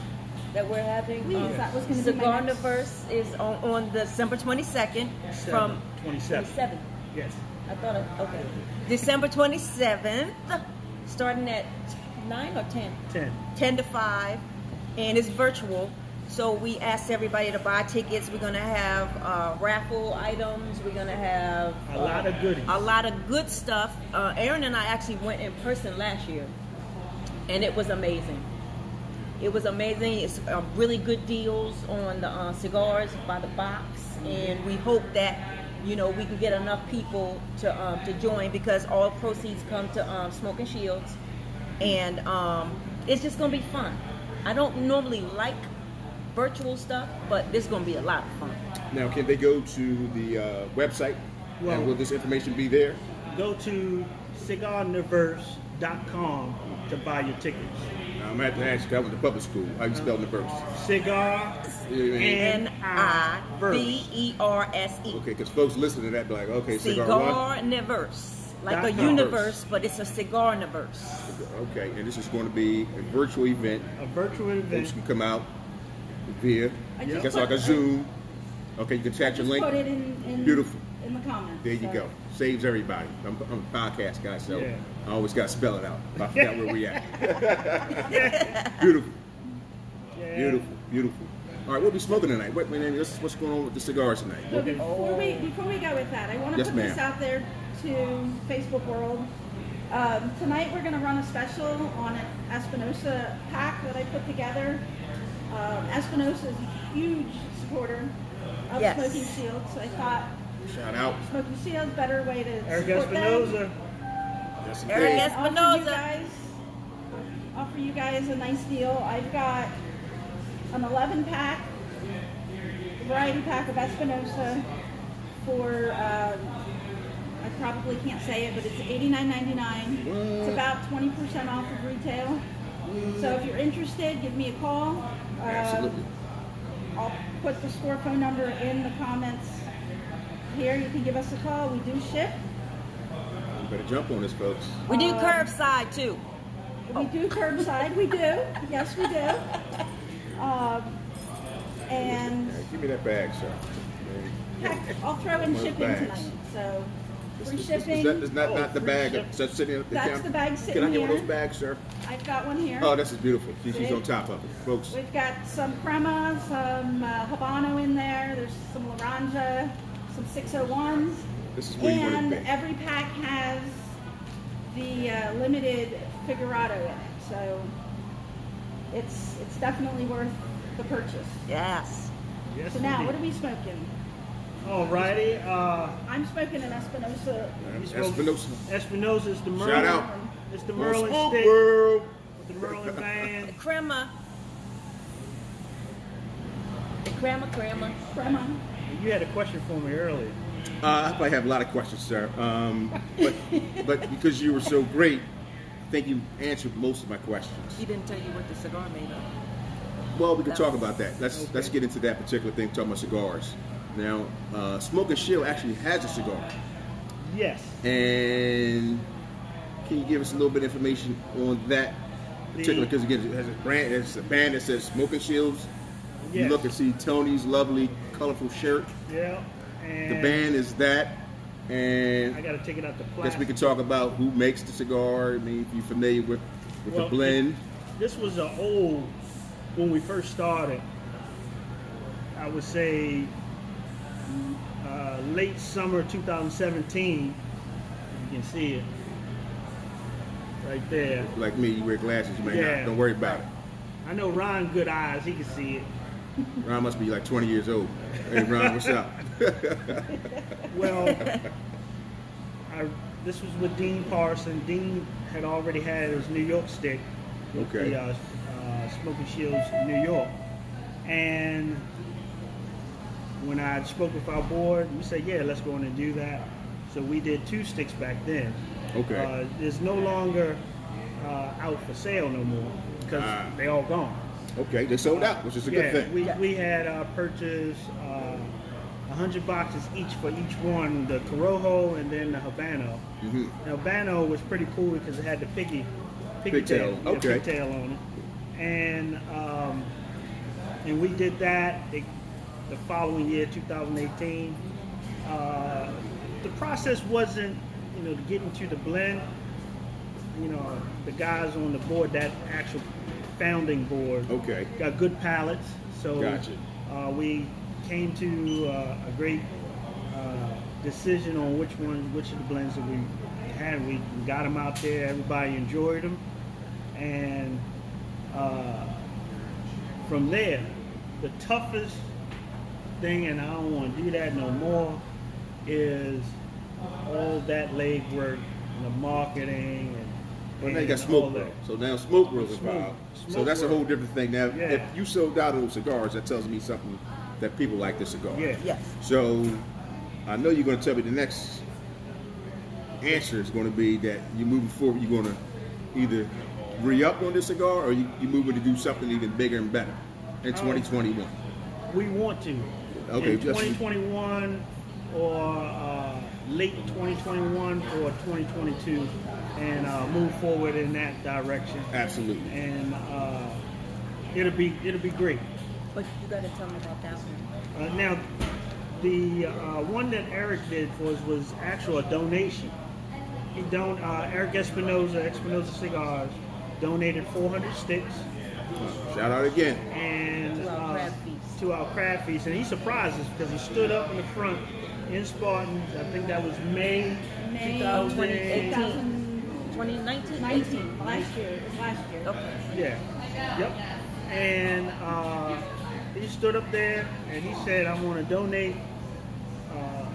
Speaker 4: that we're having?
Speaker 2: Please,
Speaker 4: Um,
Speaker 2: that was gonna be
Speaker 4: Cigarniverse is on, on December 22nd from
Speaker 3: 27.
Speaker 4: 27th.
Speaker 3: Yes.
Speaker 4: I thought it, okay. December 27th, starting at 9 or 10?
Speaker 3: 10.
Speaker 4: 10 to 5, and it's virtual. So we asked everybody to buy tickets. We're gonna have uh, raffle items. We're gonna have
Speaker 3: A lot of goodies.
Speaker 4: A lot of good stuff. Uh, Aaron and I actually went in person last year, and it was amazing. It was amazing. It's uh, really good deals on the uh, cigars by the box, and we hope that you know we can get enough people to um, to join because all proceeds come to um, Smoking Shields, and um, it's just gonna be fun. I don't normally like virtual stuff, but this is gonna be a lot of fun.
Speaker 1: Now, can they go to the uh, website?
Speaker 3: Well-
Speaker 1: and will this information be there?
Speaker 3: Go to cigarniverse.com to buy your tickets.
Speaker 1: Now, I'm going to have to ask you, that was the public school. How you spell the verse?
Speaker 3: Cigar
Speaker 1: Yeah,
Speaker 4: N I V E R S E.
Speaker 1: Okay, because folks listening to that be like, okay, cigar, what?
Speaker 4: Cigar-niverse. Like a universe, but it's a cigar universe.
Speaker 1: Okay, and this is going to be a virtual event.
Speaker 3: a virtual
Speaker 1: Folks
Speaker 3: event.
Speaker 1: can come out via,
Speaker 2: I
Speaker 1: I
Speaker 2: just
Speaker 1: guess
Speaker 2: put-
Speaker 1: like a Zoom. Okay, you can chat your
Speaker 2: Just
Speaker 1: link.
Speaker 2: put it in, in
Speaker 1: Beautiful.
Speaker 2: in the comments.
Speaker 1: There you
Speaker 2: so.
Speaker 1: go. Saves everybody. I'm, I'm a podcast guy, so
Speaker 3: Yeah.
Speaker 1: I always got to spell it out. I *laughs* forgot where we at. beautiful,
Speaker 3: Yeah.
Speaker 1: beautiful, beautiful. All right, we'll be smoking tonight. What, man, what's, what's going on with the cigars tonight?
Speaker 2: So before we before we go with that, I want to
Speaker 1: Yes,
Speaker 2: put this
Speaker 1: ma'am.
Speaker 2: out there to Facebook world. Um, tonight we're going to run a special on an Espinosa pack that I put together. Um, Espinosa is a huge supporter of
Speaker 4: Yes.
Speaker 2: Smoking Shield, so I thought
Speaker 1: Shout out.
Speaker 2: Smoking Shield better way to
Speaker 3: Eric
Speaker 2: support them.
Speaker 3: Espinosa.
Speaker 1: Yes,
Speaker 4: Eric
Speaker 1: indeed.
Speaker 4: Es-
Speaker 2: Offer you
Speaker 4: Espinosa.
Speaker 2: guys, offer you guys a nice deal. I've got an 11 pack, variety pack of Espinosa for, um, I probably can't say it, but it's $89.99. It's about 20% off of retail. So if you're interested, give me a call. Um,
Speaker 1: Absolutely.
Speaker 2: I'll put the store phone number in the comments here. You can give us a call. We do ship.
Speaker 1: You better jump on this, folks.
Speaker 4: We do
Speaker 2: Um,
Speaker 4: curbside too.
Speaker 2: We do curbside. We do. Yes, we do. Um, and
Speaker 1: give me that bag, sir.
Speaker 2: Heck, I'll throw in
Speaker 1: One of the
Speaker 2: shipping
Speaker 1: bags.
Speaker 2: tonight. So
Speaker 1: This-
Speaker 2: free
Speaker 1: this- this-
Speaker 2: shipping.
Speaker 1: That is not,
Speaker 3: Oh,
Speaker 1: not the bag
Speaker 3: ship.
Speaker 1: that's sitting at the
Speaker 2: That's
Speaker 1: counter.
Speaker 2: the bag
Speaker 1: Can
Speaker 2: sitting
Speaker 1: I get one of
Speaker 2: here.
Speaker 1: those bags, sir?
Speaker 2: I've got one here.
Speaker 1: Oh, this is beautiful. See, she's
Speaker 2: See?
Speaker 1: on top of it, folks.
Speaker 2: We've got some crema, some uh, habano in there. There's some laranja, some 601s.
Speaker 1: This is where you want
Speaker 2: and
Speaker 1: to be.
Speaker 2: every pack has the uh, limited figurado in it. So it's it's definitely worth the purchase.
Speaker 4: Yes.
Speaker 3: Yes,
Speaker 2: So now,
Speaker 3: indeed.
Speaker 2: what are we smoking?
Speaker 3: Alrighty. Uh,
Speaker 2: I'm smoking an Espinosa.
Speaker 3: we smoke-
Speaker 1: Espinosa.
Speaker 3: is the Merlin.
Speaker 1: Shout out.
Speaker 3: It's the Merlin
Speaker 1: Smoke
Speaker 3: stick
Speaker 1: World.
Speaker 3: with the Merlin band.
Speaker 4: Crema. The crema, crema.
Speaker 2: Crema.
Speaker 3: You had a question for me earlier.
Speaker 1: Uh, I probably have a lot of questions, sir. Um, but, but because you were so great, I think you answered most of my questions.
Speaker 4: He didn't tell you what the cigar made of.
Speaker 1: Well, we can talk about that. Let's
Speaker 3: Okay.
Speaker 1: let's get into that particular thing. Talking about cigars. Now, uh, Smoking Shield actually has a cigar,
Speaker 3: Yes.
Speaker 1: and can you give us a little bit of information on that particular? Because again, it has a brand, it's a band that says Smoking Shields. You look and see Tony's lovely, colorful shirt.
Speaker 3: Yeah. And
Speaker 1: The band is that, and
Speaker 3: I got to take it out the
Speaker 1: I
Speaker 3: plastic.
Speaker 1: guess we can talk about who makes the cigar. I mean, if you're familiar with, with
Speaker 3: Well,
Speaker 1: the blend.
Speaker 3: This was an old when we first started. I would say uh, late summer 2017. You can see it right there.
Speaker 1: Like me, you wear glasses, you may
Speaker 3: Yeah.
Speaker 1: not. Don't worry about it.
Speaker 3: I know Ron good eyes. He can see it.
Speaker 1: Ron must be like 20 years old. Hey, Ron, what's up? *laughs*
Speaker 3: Well, I, this was with Dean Parson. Dean had already had his New York stick with
Speaker 1: Okay.
Speaker 3: the uh, uh, Smoking Shields New York. And when I spoke with our board, we said, yeah, let's go in and do that. So we did two sticks back then.
Speaker 1: Okay.
Speaker 3: Uh, there's no longer uh, out for sale no more because
Speaker 1: Ah.
Speaker 3: they all gone.
Speaker 1: okay, they sold out, which is a
Speaker 3: yeah,
Speaker 1: good thing.
Speaker 3: We, we had uh, purchased uh, 100 boxes each for each one, the Corojo and then the Habano.
Speaker 1: Mhm.
Speaker 3: The Habano was pretty cool because it had the piggy, piggy
Speaker 1: Pigtail,
Speaker 3: tail, yeah,
Speaker 1: okay.
Speaker 3: pigtail on it. And um, and we did that the, the following year, 2018. Uh, the process wasn't, you know, to get into the blend. You know, the guys on the board, that actual founding board,
Speaker 1: Okay.
Speaker 3: got good palates. So
Speaker 1: Gotcha.
Speaker 3: uh, we came to uh, a great uh, decision on which one, which of the blends that we had. We got them out there. Everybody enjoyed them, and uh, from there, the toughest thing, and I don't want to do that no more, is all that legwork, and the marketing, and
Speaker 1: Well, now you got
Speaker 3: and all
Speaker 1: Smoke
Speaker 3: that.
Speaker 1: So now Smoke World's
Speaker 3: Smoke-
Speaker 1: involved. so
Speaker 3: Smoke
Speaker 1: that's a whole different thing. Now,
Speaker 3: Yeah.
Speaker 1: if you sold out those cigars, that tells me something that people like the cigar.
Speaker 3: Yeah.
Speaker 4: Yes.
Speaker 1: So I know you're going to tell me the next answer is going to be that you're moving forward. You're going to either re-up on this cigar or you, you're moving to do something even bigger and better in um, 2021.
Speaker 3: We want to.
Speaker 1: Okay,
Speaker 3: In
Speaker 1: just-
Speaker 3: 2021 or uh, late 2021 or 2022 and uh, move forward in that direction.
Speaker 1: Absolutely.
Speaker 3: And uh, it'll be it'll be great.
Speaker 4: But you gotta tell me about that one.
Speaker 3: Uh, now, the uh, one that Eric did was was actual a donation. He don uh, Eric Espinosa, Espinosa Cigars, donated 400 sticks
Speaker 1: Shout out again.
Speaker 3: and
Speaker 4: To our crab feast.
Speaker 3: crab feast, and he surprised us because he stood up in the front in Spartans. I think that was May,
Speaker 2: May
Speaker 3: 2000
Speaker 4: 2018. 2019?
Speaker 2: 19, last year, last year.
Speaker 4: Okay.
Speaker 3: Yeah. Yep. And uh, he stood up there and he said, I want to donate uh,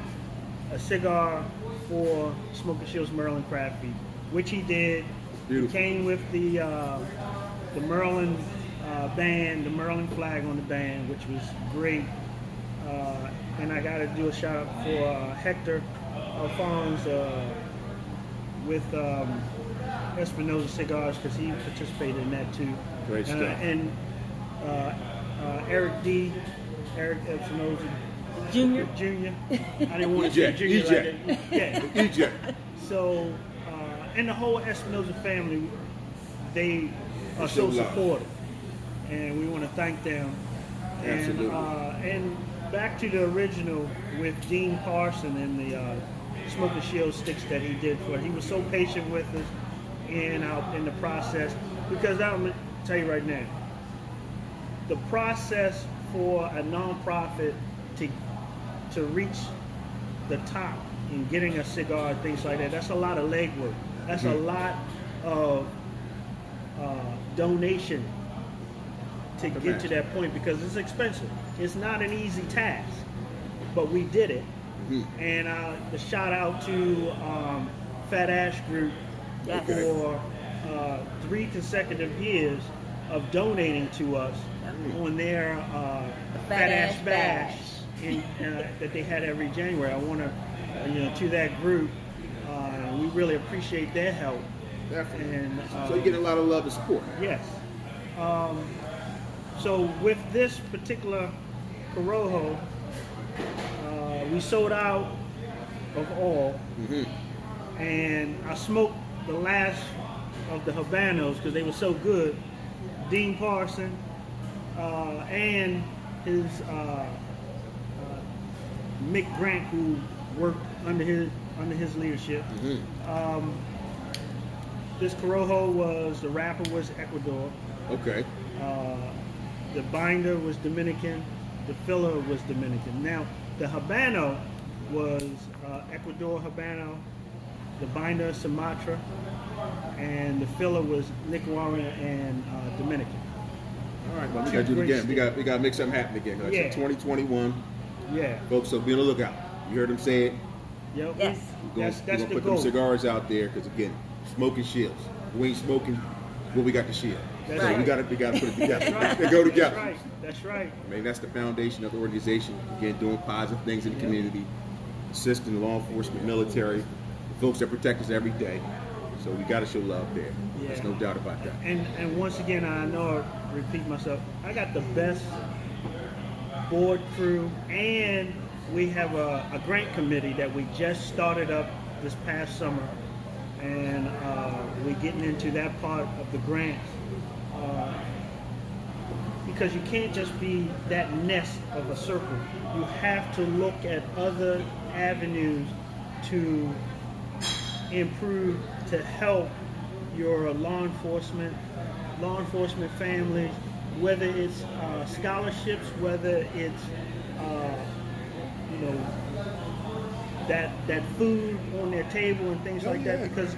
Speaker 3: a cigar for Smoking Shields Maryland Crab Feast, which he did.
Speaker 1: Beautiful.
Speaker 3: He came with the uh, the Maryland uh, band, the Merlin flag on the band, which was great. Uh, and I got to do a shout out for uh, Hector Alfonso uh, with um, Espinosa Cigars because he participated in that too.
Speaker 1: Great
Speaker 3: Uh,
Speaker 1: stuff.
Speaker 3: and uh, uh, Eric D. Eric Espinosa
Speaker 4: Junior?
Speaker 3: Junior. *laughs* I didn't want to say
Speaker 1: EJ,
Speaker 3: Junior
Speaker 1: EJ.
Speaker 3: like that. Yeah. *laughs*
Speaker 1: EJ.
Speaker 3: So, uh, and the whole Espinosa family, they are so supportive, and we want to thank them.
Speaker 1: Absolutely.
Speaker 3: And, uh, and back to the original with Dean Carson and the uh, Smoking Shield sticks that he did for. He was so patient with us in our, in the process because I'm gonna tell you right now, the process for a nonprofit to to reach the top in getting a cigar and things like that, that's a lot of legwork. That's a lot of uh, donation to get to that point because it's expensive. It's not an easy task, but we did it. And uh, the shout out to um, Fat Ash Group
Speaker 4: Yes.
Speaker 3: for uh, three consecutive years of donating to us on their uh, Fat,
Speaker 4: Fat
Speaker 3: Ash
Speaker 4: Ash
Speaker 3: Bash,
Speaker 4: Bash.
Speaker 3: in, uh, that they had every January. I want to, you know, to that group, uh, we really appreciate their help.
Speaker 1: Definitely.
Speaker 3: And uh,
Speaker 1: So you get a lot of love and support.
Speaker 3: Yes. Um, so with this particular Corojo, uh, we sold out of all, and I smoked the last of the Habanos because they were so good. Dean Parson uh, and his uh, uh, Mick Grant, who worked under his under his leadership. Um, this Corojo was the wrapper was Ecuador.
Speaker 1: Okay.
Speaker 3: Uh, the binder was Dominican. The filler was Dominican. Now, the Habano was uh, Ecuador Habano. The binder Sumatra, and the filler was Nicaraguan and uh, Dominican.
Speaker 1: All right, well, we
Speaker 3: Two
Speaker 1: got to do it
Speaker 3: great
Speaker 1: again. We got we got to make something happen again. Like I
Speaker 3: Yeah.
Speaker 1: 2021,
Speaker 3: Yeah.
Speaker 1: folks. So be on the lookout. You heard them say it.
Speaker 3: Yep.
Speaker 4: Yes.
Speaker 1: We're gonna,
Speaker 3: That's
Speaker 1: we're gonna
Speaker 3: the
Speaker 1: put
Speaker 3: goal.
Speaker 1: them cigars out there because again, smoking shields. We ain't smoking, well, we got the shield.
Speaker 3: That's
Speaker 1: so we got to we got to put it *laughs* together.
Speaker 3: Right.
Speaker 1: they go together.
Speaker 3: That's right. That's right.
Speaker 1: I mean, that's the foundation of the organization. Again, doing positive things in the community, assisting law enforcement, military, the folks that protect us every day. So we got to show love there. There's no doubt about that.
Speaker 3: And and once again, I know I repeat myself. I got the best board crew, and we have a, a grant committee that we just started up this past summer, and uh, we're getting into that part of the grants. Uh, because you can't just be that nest of a circle. You have to look at other avenues to improve to help your law enforcement, law enforcement families, whether it's uh, scholarships, whether it's uh, you know that that food on their table and things
Speaker 1: Oh,
Speaker 3: like
Speaker 1: yeah.
Speaker 3: that. Because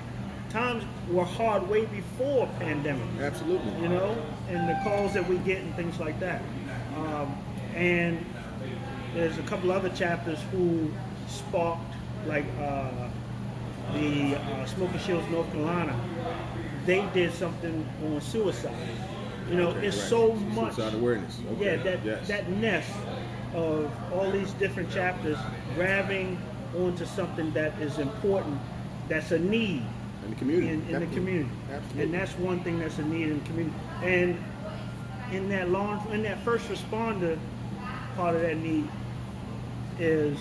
Speaker 3: times were hard way before pandemic
Speaker 1: Absolutely.
Speaker 3: you know, and the calls that we get and things like that. Um, and there's a couple other chapters who sparked, like uh, the uh, Smoking Shields North Carolina. They did something on suicide. You know,
Speaker 1: Okay,
Speaker 3: it's
Speaker 1: right.
Speaker 3: so much.
Speaker 1: Suicide awareness. Okay.
Speaker 3: Yeah, that
Speaker 1: yes.
Speaker 3: that nest of all these different chapters grabbing onto something that is important, that's a need
Speaker 1: in the community.
Speaker 3: in, in the community.
Speaker 1: Absolutely.
Speaker 3: And that's one thing that's a need in the community. And in that law, in that first responder part of that need is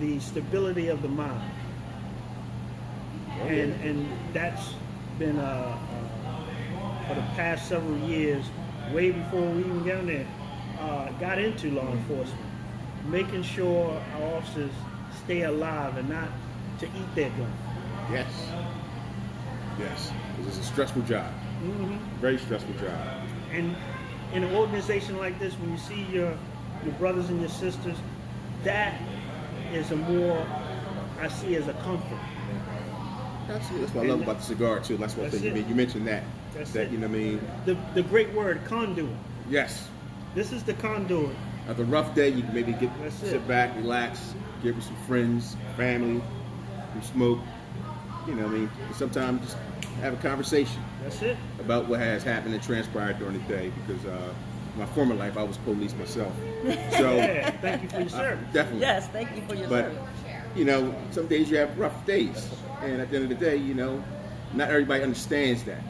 Speaker 3: the stability of the mind.
Speaker 1: Oh,
Speaker 3: And and that's been uh, uh, for the past several years, way before we even got in there, uh, got into law enforcement, making sure our officers stay alive and not to eat their gun.
Speaker 1: Yes. Yes. Because it's a stressful job.
Speaker 3: hmm
Speaker 1: Very stressful job.
Speaker 3: And in an organization like this, when you see your your brothers and your sisters, that is a more I see as a comfort.
Speaker 1: Absolutely. That's what I love about the cigar too. That's one
Speaker 3: That's
Speaker 1: thing you mean. You mentioned that.
Speaker 3: That's
Speaker 1: that
Speaker 3: it.
Speaker 1: you know what I mean.
Speaker 3: The the great word conduit.
Speaker 1: Yes.
Speaker 3: This is the conduit.
Speaker 1: After a rough day, you can maybe get
Speaker 3: That's
Speaker 1: sit
Speaker 3: it.
Speaker 1: back, relax, get with some friends, family, some smoke. You know what I mean. Sometimes just have a conversation
Speaker 3: That's it.
Speaker 1: about what has happened and transpired during the day. Because uh, my former life, I was police myself. *laughs* So
Speaker 3: Yeah. Thank you for your
Speaker 1: uh,
Speaker 3: service.
Speaker 1: definitely.
Speaker 4: Yes, thank you for your
Speaker 1: But
Speaker 4: service.
Speaker 1: you know, some days you have rough days, and at the end of the day, you know, not everybody understands that,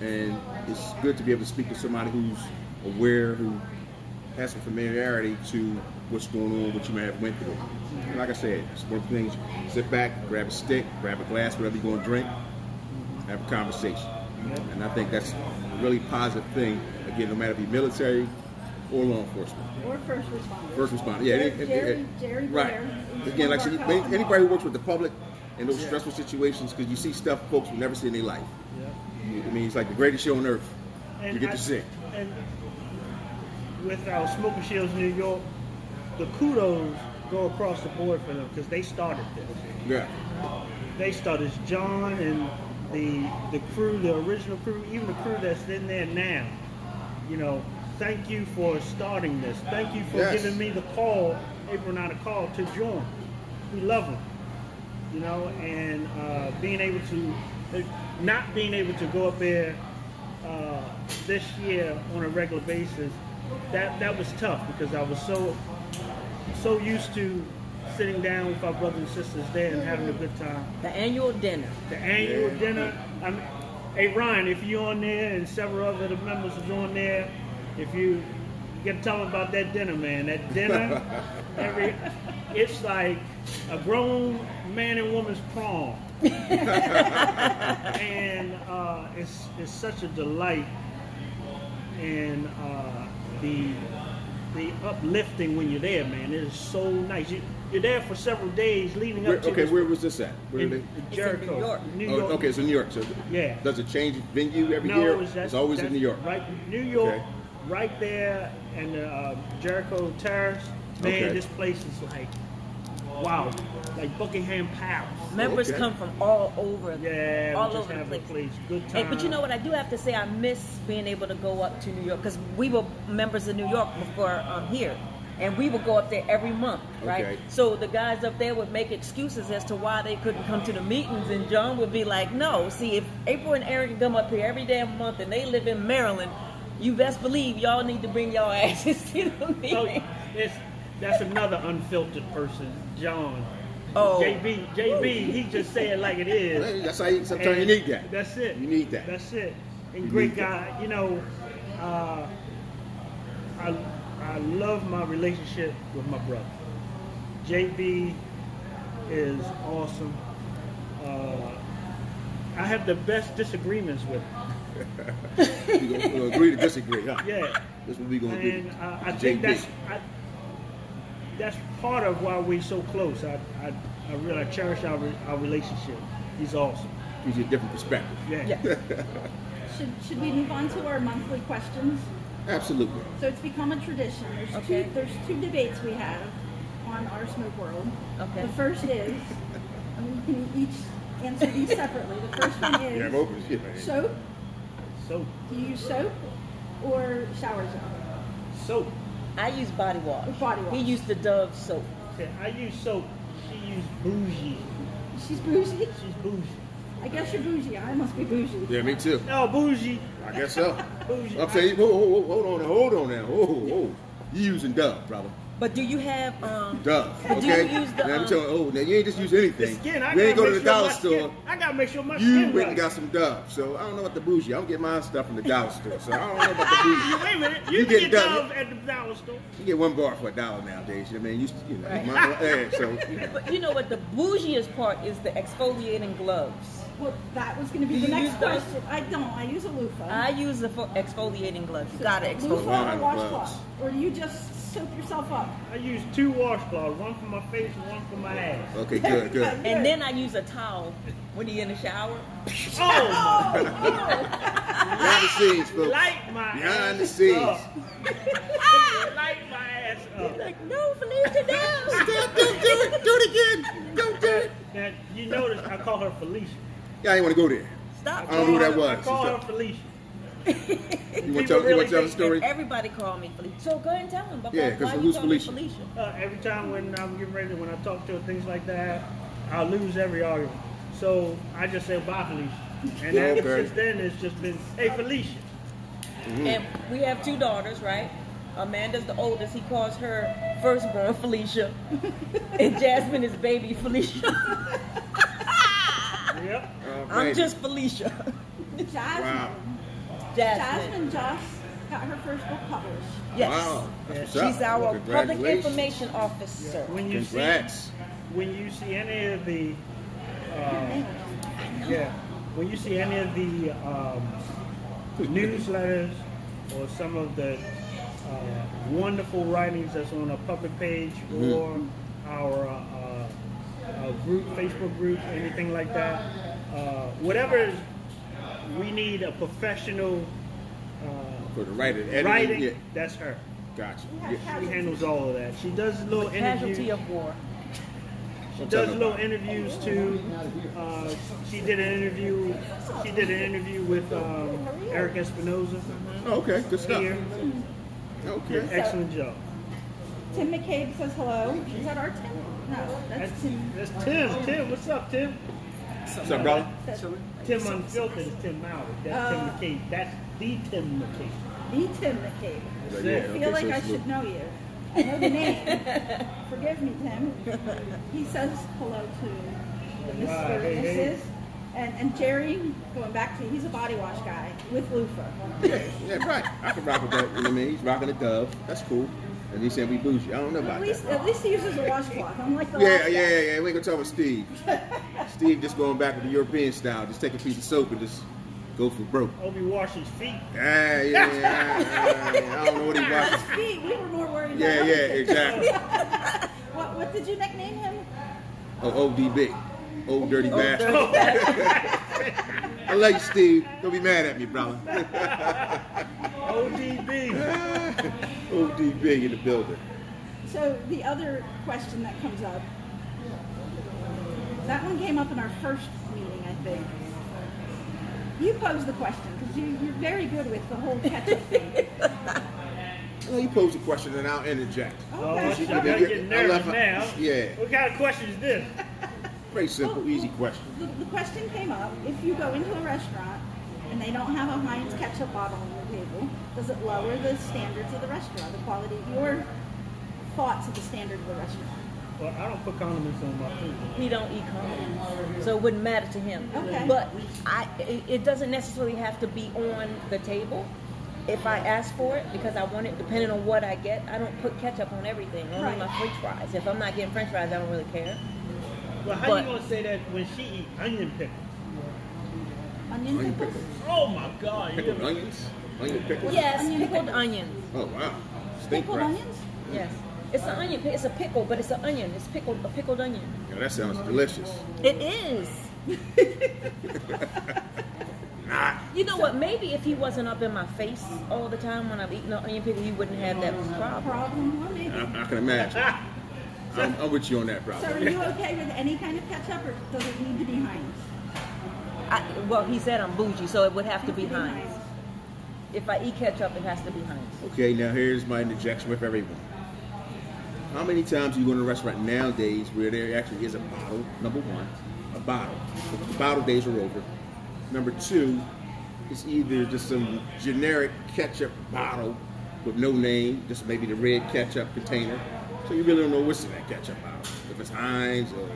Speaker 1: and it's good to be able to speak to somebody who's aware, who has some familiarity to what's going on, what you may have went through. And like I said, it's one of the things. Sit back, grab a stick, grab a glass, whatever you're going to drink, have a conversation, and I think that's a really positive thing. Again, no matter if you're military or law enforcement.
Speaker 2: Or first responders.
Speaker 1: First responder, yeah.
Speaker 2: Jerry,
Speaker 1: any- any-
Speaker 2: Jerry, Jerry
Speaker 1: right.
Speaker 2: Blair
Speaker 1: Again, like I said,
Speaker 2: our
Speaker 1: any-
Speaker 2: top-
Speaker 1: anybody who works with the public in those stressful situations, because you see stuff folks will never see in their life.
Speaker 3: Yeah.
Speaker 1: I mean, it's like the greatest show on earth.
Speaker 3: And
Speaker 1: you get
Speaker 3: I-
Speaker 1: to see.
Speaker 3: And with our Smoking Shields New York, the kudos go across the board for them because they started this.
Speaker 1: Yeah.
Speaker 3: They started John and the the crew, the original crew, even the crew that's in there now. You know, thank you for starting this. Thank you for
Speaker 1: Yes.
Speaker 3: giving me the call, April not the call to join. We love them. You know, and uh, being able to, not being able to go up there uh, this year on a regular basis, that that was tough because I was so so used to sitting down with our brothers and sisters there and having a good time.
Speaker 4: The annual dinner.
Speaker 3: The annual dinner. I mean, hey Ryan, if you're on there and several other the members are on there, if you, you get to tell them about that dinner, man. That dinner, *laughs* every it's like a grown man and woman's prom. *laughs* and uh, it's it's such a delight and uh, the the uplifting when you're there, man. It is so nice. You, you're there for several days leading
Speaker 1: Where,
Speaker 3: up to
Speaker 1: okay,
Speaker 3: this
Speaker 1: where was this at? Where
Speaker 3: in,
Speaker 1: they?
Speaker 3: in
Speaker 4: It's in
Speaker 3: Jericho,
Speaker 4: New York.
Speaker 3: New
Speaker 1: Oh, okay, so New York. So
Speaker 3: Yeah.
Speaker 1: Does it change venue every
Speaker 3: No,
Speaker 1: year?
Speaker 3: it was
Speaker 1: it's always in New York.
Speaker 3: Right, New York,
Speaker 1: Okay.
Speaker 3: right there, and uh, Jericho Terrace. Man,
Speaker 1: Okay.
Speaker 3: this place is like, wow, like Buckingham Palace.
Speaker 4: Members
Speaker 1: okay.
Speaker 4: come from all over,
Speaker 3: Yeah,
Speaker 4: all over the place.
Speaker 3: a place, good
Speaker 4: Hey,
Speaker 3: time.
Speaker 4: but you know what? I do have to say, I miss being able to go up to New York because we were members of New York before um, here, and we would go up there every month, right?
Speaker 1: Okay.
Speaker 4: So the guys up there would make excuses as to why they couldn't come to the meetings, and John would be like, "No, see, if April and Eric come up here every damn month, and they live in Maryland, you best believe y'all need to bring y'all *laughs* asses to the meeting."
Speaker 3: So it's, that's another unfiltered person, John.
Speaker 4: Oh.
Speaker 3: JB, JB, he just say it like it is.
Speaker 1: That's how you, sometimes you need that.
Speaker 3: That's it.
Speaker 1: You need that.
Speaker 3: That's it. And
Speaker 1: You
Speaker 3: great
Speaker 1: need that.
Speaker 3: guy. You know, uh, I I love my relationship with my brother. JB is awesome. Uh, I have the best disagreements with him.
Speaker 1: We're going to agree to disagree, huh?
Speaker 3: Yeah.
Speaker 1: That's what we're going to
Speaker 3: And
Speaker 1: do.
Speaker 3: uh, I think
Speaker 1: JB.
Speaker 3: that's I, that's part of why we're so close. I I, I really cherish our our relationship. He's awesome.
Speaker 1: Gives you a different perspective.
Speaker 3: Yeah.
Speaker 4: Yeah. *laughs*
Speaker 2: Should, should we move on to our monthly questions?
Speaker 1: Absolutely.
Speaker 2: So it's become a tradition. There's
Speaker 4: Okay.
Speaker 2: two there's two debates we have on our smoke world.
Speaker 4: Okay.
Speaker 2: The first is, and we can each answer these separately. The first one *laughs*
Speaker 1: Yeah, I'm
Speaker 2: is
Speaker 1: open as shit, man.
Speaker 2: soap.
Speaker 3: So
Speaker 2: Do you use soap or shower gel?
Speaker 3: soap.
Speaker 4: I use body wash.
Speaker 2: Body wash.
Speaker 4: He used the Dove soap.
Speaker 3: Okay, I use soap. She used bougie.
Speaker 2: She's bougie.
Speaker 3: She's bougie.
Speaker 2: I guess you're bougie. I must be bougie.
Speaker 1: Yeah, me too.
Speaker 3: No, bougie.
Speaker 1: I guess so. *laughs*
Speaker 3: Bougie.
Speaker 1: I'm saying, whoa, whoa, whoa, hold on now, hold on now. Whoa, whoa. You using Dove, brother.
Speaker 4: But do you have um?
Speaker 1: Dove.
Speaker 4: But do you
Speaker 1: Okay.
Speaker 4: use the,
Speaker 1: now, I'm
Speaker 4: um,
Speaker 1: telling you, oh, now you ain't just use anything.
Speaker 3: The skin. I
Speaker 1: you ain't go
Speaker 3: gotta
Speaker 1: the
Speaker 3: sure
Speaker 1: dollar store.
Speaker 3: Skin, I gotta make sure my
Speaker 1: You
Speaker 3: skin
Speaker 1: went
Speaker 3: right.
Speaker 1: and got some Dove. So I don't know about the bougie. I don't get my stuff from the dollar store. So I don't know about the *laughs* bougie.
Speaker 3: Wait a minute. You,
Speaker 1: You
Speaker 3: can
Speaker 1: get
Speaker 3: get
Speaker 1: Dove.
Speaker 3: Dove at the dollar store.
Speaker 1: You get one bar for a dollar nowadays. I mean, you, you know,
Speaker 4: Right.
Speaker 1: my, yeah, so *laughs* you know.
Speaker 4: But you know what? The bougiest part is the exfoliating gloves.
Speaker 2: Well, that was going to be
Speaker 4: Do
Speaker 2: the next
Speaker 4: use those?
Speaker 2: question. I don't. I use a loofah.
Speaker 4: I use the fo- exfoliating gloves. You gotta exfoliate.
Speaker 1: Line
Speaker 2: or
Speaker 1: of
Speaker 2: washcloth,
Speaker 1: gloves.
Speaker 2: or do you just soap yourself up.
Speaker 3: I use two washcloths, one for my face and one for my ass.
Speaker 1: Okay, good, good. *laughs*
Speaker 4: and then I use a towel when you're in the shower.
Speaker 3: oh! *laughs* oh
Speaker 1: Behind the scenes, folks.
Speaker 3: Light my
Speaker 1: Behind the scenes. *laughs*
Speaker 3: Light my ass up. He's
Speaker 4: like, no, Felicia, no. Stop, don't do it.
Speaker 1: Do it again. Don't do it.
Speaker 3: Now, you notice I call her Felicia.
Speaker 1: Yeah, I didn't want to go there.
Speaker 4: Stop.
Speaker 1: I, I don't know who that was.
Speaker 3: I call her Felicia. *laughs*
Speaker 1: You want to tell,
Speaker 3: People
Speaker 1: you want to tell the story?
Speaker 4: Everybody call me Felicia. So go ahead and tell them. Because
Speaker 1: Yeah, 'cause
Speaker 4: why you
Speaker 1: who's Felicia?
Speaker 4: Felicia?
Speaker 3: Uh, every time when I'm getting ready, when I talk to her, things like that, I lose every argument. So I just say bye, Felicia. *laughs* And
Speaker 1: Yeah,
Speaker 3: ever
Speaker 1: okay.
Speaker 3: since then, it's just been, hey, Felicia.
Speaker 1: Mm-hmm.
Speaker 4: And we have two daughters, right? Amanda's the oldest. He calls her firstborn Felicia. *laughs* and Jasmine is baby Felicia.
Speaker 3: Yep.
Speaker 1: Oh,
Speaker 4: I'm
Speaker 1: baby.
Speaker 4: just Felicia.
Speaker 2: Jasmine.
Speaker 1: Wow.
Speaker 4: Jasmine.
Speaker 2: Jasmine Joss got her first book published.
Speaker 4: Yes.
Speaker 1: Wow. That's what's
Speaker 4: She's
Speaker 1: up.
Speaker 4: our public information officer.
Speaker 3: When you
Speaker 1: Congrats.
Speaker 3: see, when you see any of the, uh, yeah, when you see any of the um, newsletters or some of the uh, wonderful writings that's on a public page
Speaker 1: Mm-hmm.
Speaker 3: or our uh, uh, group, Facebook group, anything like that, uh, whatever is, we need a professional uh,
Speaker 1: For the writer, editing,
Speaker 3: writing.
Speaker 1: yeah.
Speaker 3: That's her.
Speaker 1: Gotcha. Yeah.
Speaker 3: She handles all of that. She does little
Speaker 4: Casualty
Speaker 3: interviews.
Speaker 4: of war.
Speaker 3: She
Speaker 1: Tell
Speaker 3: does little interviews too. Uh, she did an interview. She did an interview with um, Eric Espinosa
Speaker 1: Oh, okay, good stuff.
Speaker 3: here.
Speaker 1: Okay.
Speaker 3: Excellent job.
Speaker 2: Tim McCabe says hello. Is that our Tim? No, that's
Speaker 3: That's,
Speaker 2: Tim.
Speaker 3: that's Tim. Tim, what's up, Tim?
Speaker 1: What's up, brother?
Speaker 2: That's
Speaker 3: Tim Unfiltered is Tim Maury. That's
Speaker 2: Uh,
Speaker 3: Tim McCabe. That's the Tim McCabe.
Speaker 2: the Tim McCabe.
Speaker 3: That's
Speaker 1: Yeah,
Speaker 3: it.
Speaker 2: I
Speaker 1: okay,
Speaker 2: feel like
Speaker 1: so
Speaker 2: I
Speaker 1: it's
Speaker 2: should know you. I know the name. Forgive me, Tim. He says hello to the Mr.
Speaker 3: Ah, hey,
Speaker 2: and
Speaker 3: hey.
Speaker 2: Mrs. And, and Jerry, going back to, he's a body wash guy with loofah.
Speaker 1: Yeah, yeah, right. I can rock with that. You know what I mean? He's rocking a dove. That's cool. And he said we bougie. I don't know about
Speaker 2: At
Speaker 1: about
Speaker 2: least,
Speaker 1: that.
Speaker 2: at least he uses a washcloth, unlike the oh,
Speaker 1: Yeah,
Speaker 2: last
Speaker 1: yeah, yeah, yeah. We ain't gonna talk about Steve. *laughs* Steve just going back to the European style. Just take a piece of soap and just go for broke.
Speaker 3: Obi wash his feet.
Speaker 1: Ah, yeah, yeah, yeah. yeah, yeah. I don't know what he watches.
Speaker 2: Feet, we were more worried about
Speaker 1: Yeah,
Speaker 2: other
Speaker 1: yeah,
Speaker 2: things.
Speaker 1: exactly. *laughs*
Speaker 2: What, what did you nickname him?
Speaker 1: Oh, ODB. Old dirty
Speaker 4: Old
Speaker 1: bastard.
Speaker 4: dirty bastard. *laughs*
Speaker 1: I love you, Steve. Don't be mad at me, brother.
Speaker 3: ODB. *laughs*
Speaker 1: ODB in the building.
Speaker 2: So the other question that comes up, that one came up in our first meeting, I think. You posed the question because you, you're very good with the whole ketchup thing. *laughs*
Speaker 1: Well, you pose a question and I'll interject.
Speaker 3: Oh,
Speaker 2: Okay.
Speaker 3: she's
Speaker 1: I
Speaker 3: not getting nervous now.
Speaker 1: Yeah.
Speaker 3: What kind of question is this?
Speaker 1: Very simple, easy question.
Speaker 2: The, the question came up: If you go into a restaurant and they don't have a Heinz ketchup bottle on the table, does it lower the standards of the restaurant, the quality? Your thoughts of the standard of the restaurant?
Speaker 3: Well, I don't put condiments on my food.
Speaker 4: He don't eat condiments, so it wouldn't matter to him.
Speaker 2: Okay.
Speaker 4: But I, it, it doesn't necessarily have to be on the table. If I ask for it, because I want it, depending on what I get, I don't put ketchup on everything. Only
Speaker 2: Right.
Speaker 4: my French fries. If I'm not getting French fries, I don't really care.
Speaker 3: Well, how
Speaker 4: But-
Speaker 3: you gonna say that when she eat onion pickles?
Speaker 2: Onion
Speaker 1: Onion
Speaker 2: pickles?
Speaker 1: pickles.
Speaker 3: Oh my God! You
Speaker 1: Pickled onions? Onion pickles?
Speaker 4: Yes,
Speaker 2: Onion
Speaker 4: pickled
Speaker 2: pickles.
Speaker 4: onions.
Speaker 1: Oh, wow. Stink
Speaker 2: Pickled
Speaker 1: breath.
Speaker 2: onions?
Speaker 4: Yes, it's an onion. It's a pickle, but it's an onion. It's pickled, a pickled onion.
Speaker 1: Yeah, that sounds delicious.
Speaker 4: It is. *laughs*
Speaker 1: Nah.
Speaker 4: You know what? Maybe if he wasn't up in my face all the time when I'm eating an onion pickle, he wouldn't have that problem.
Speaker 2: Problem?
Speaker 1: I, I can imagine. *laughs* I'm, I'm with you on that,
Speaker 2: So are you okay with any kind of ketchup, or does it need to be Heinz?
Speaker 4: I, well, he said I'm bougie, so it would have to be
Speaker 2: Has
Speaker 4: Heinz. If I eat ketchup, it has to be Heinz.
Speaker 1: Okay, now here's my interjection with everyone. How many times you go to a restaurant nowadays where there actually is a bottle? Number one, a bottle. The bottle days are over. Number two, it's either just some generic ketchup bottle with no name, just maybe the red ketchup container. So you really don't know what's in that ketchup bottle. If it's Heinz or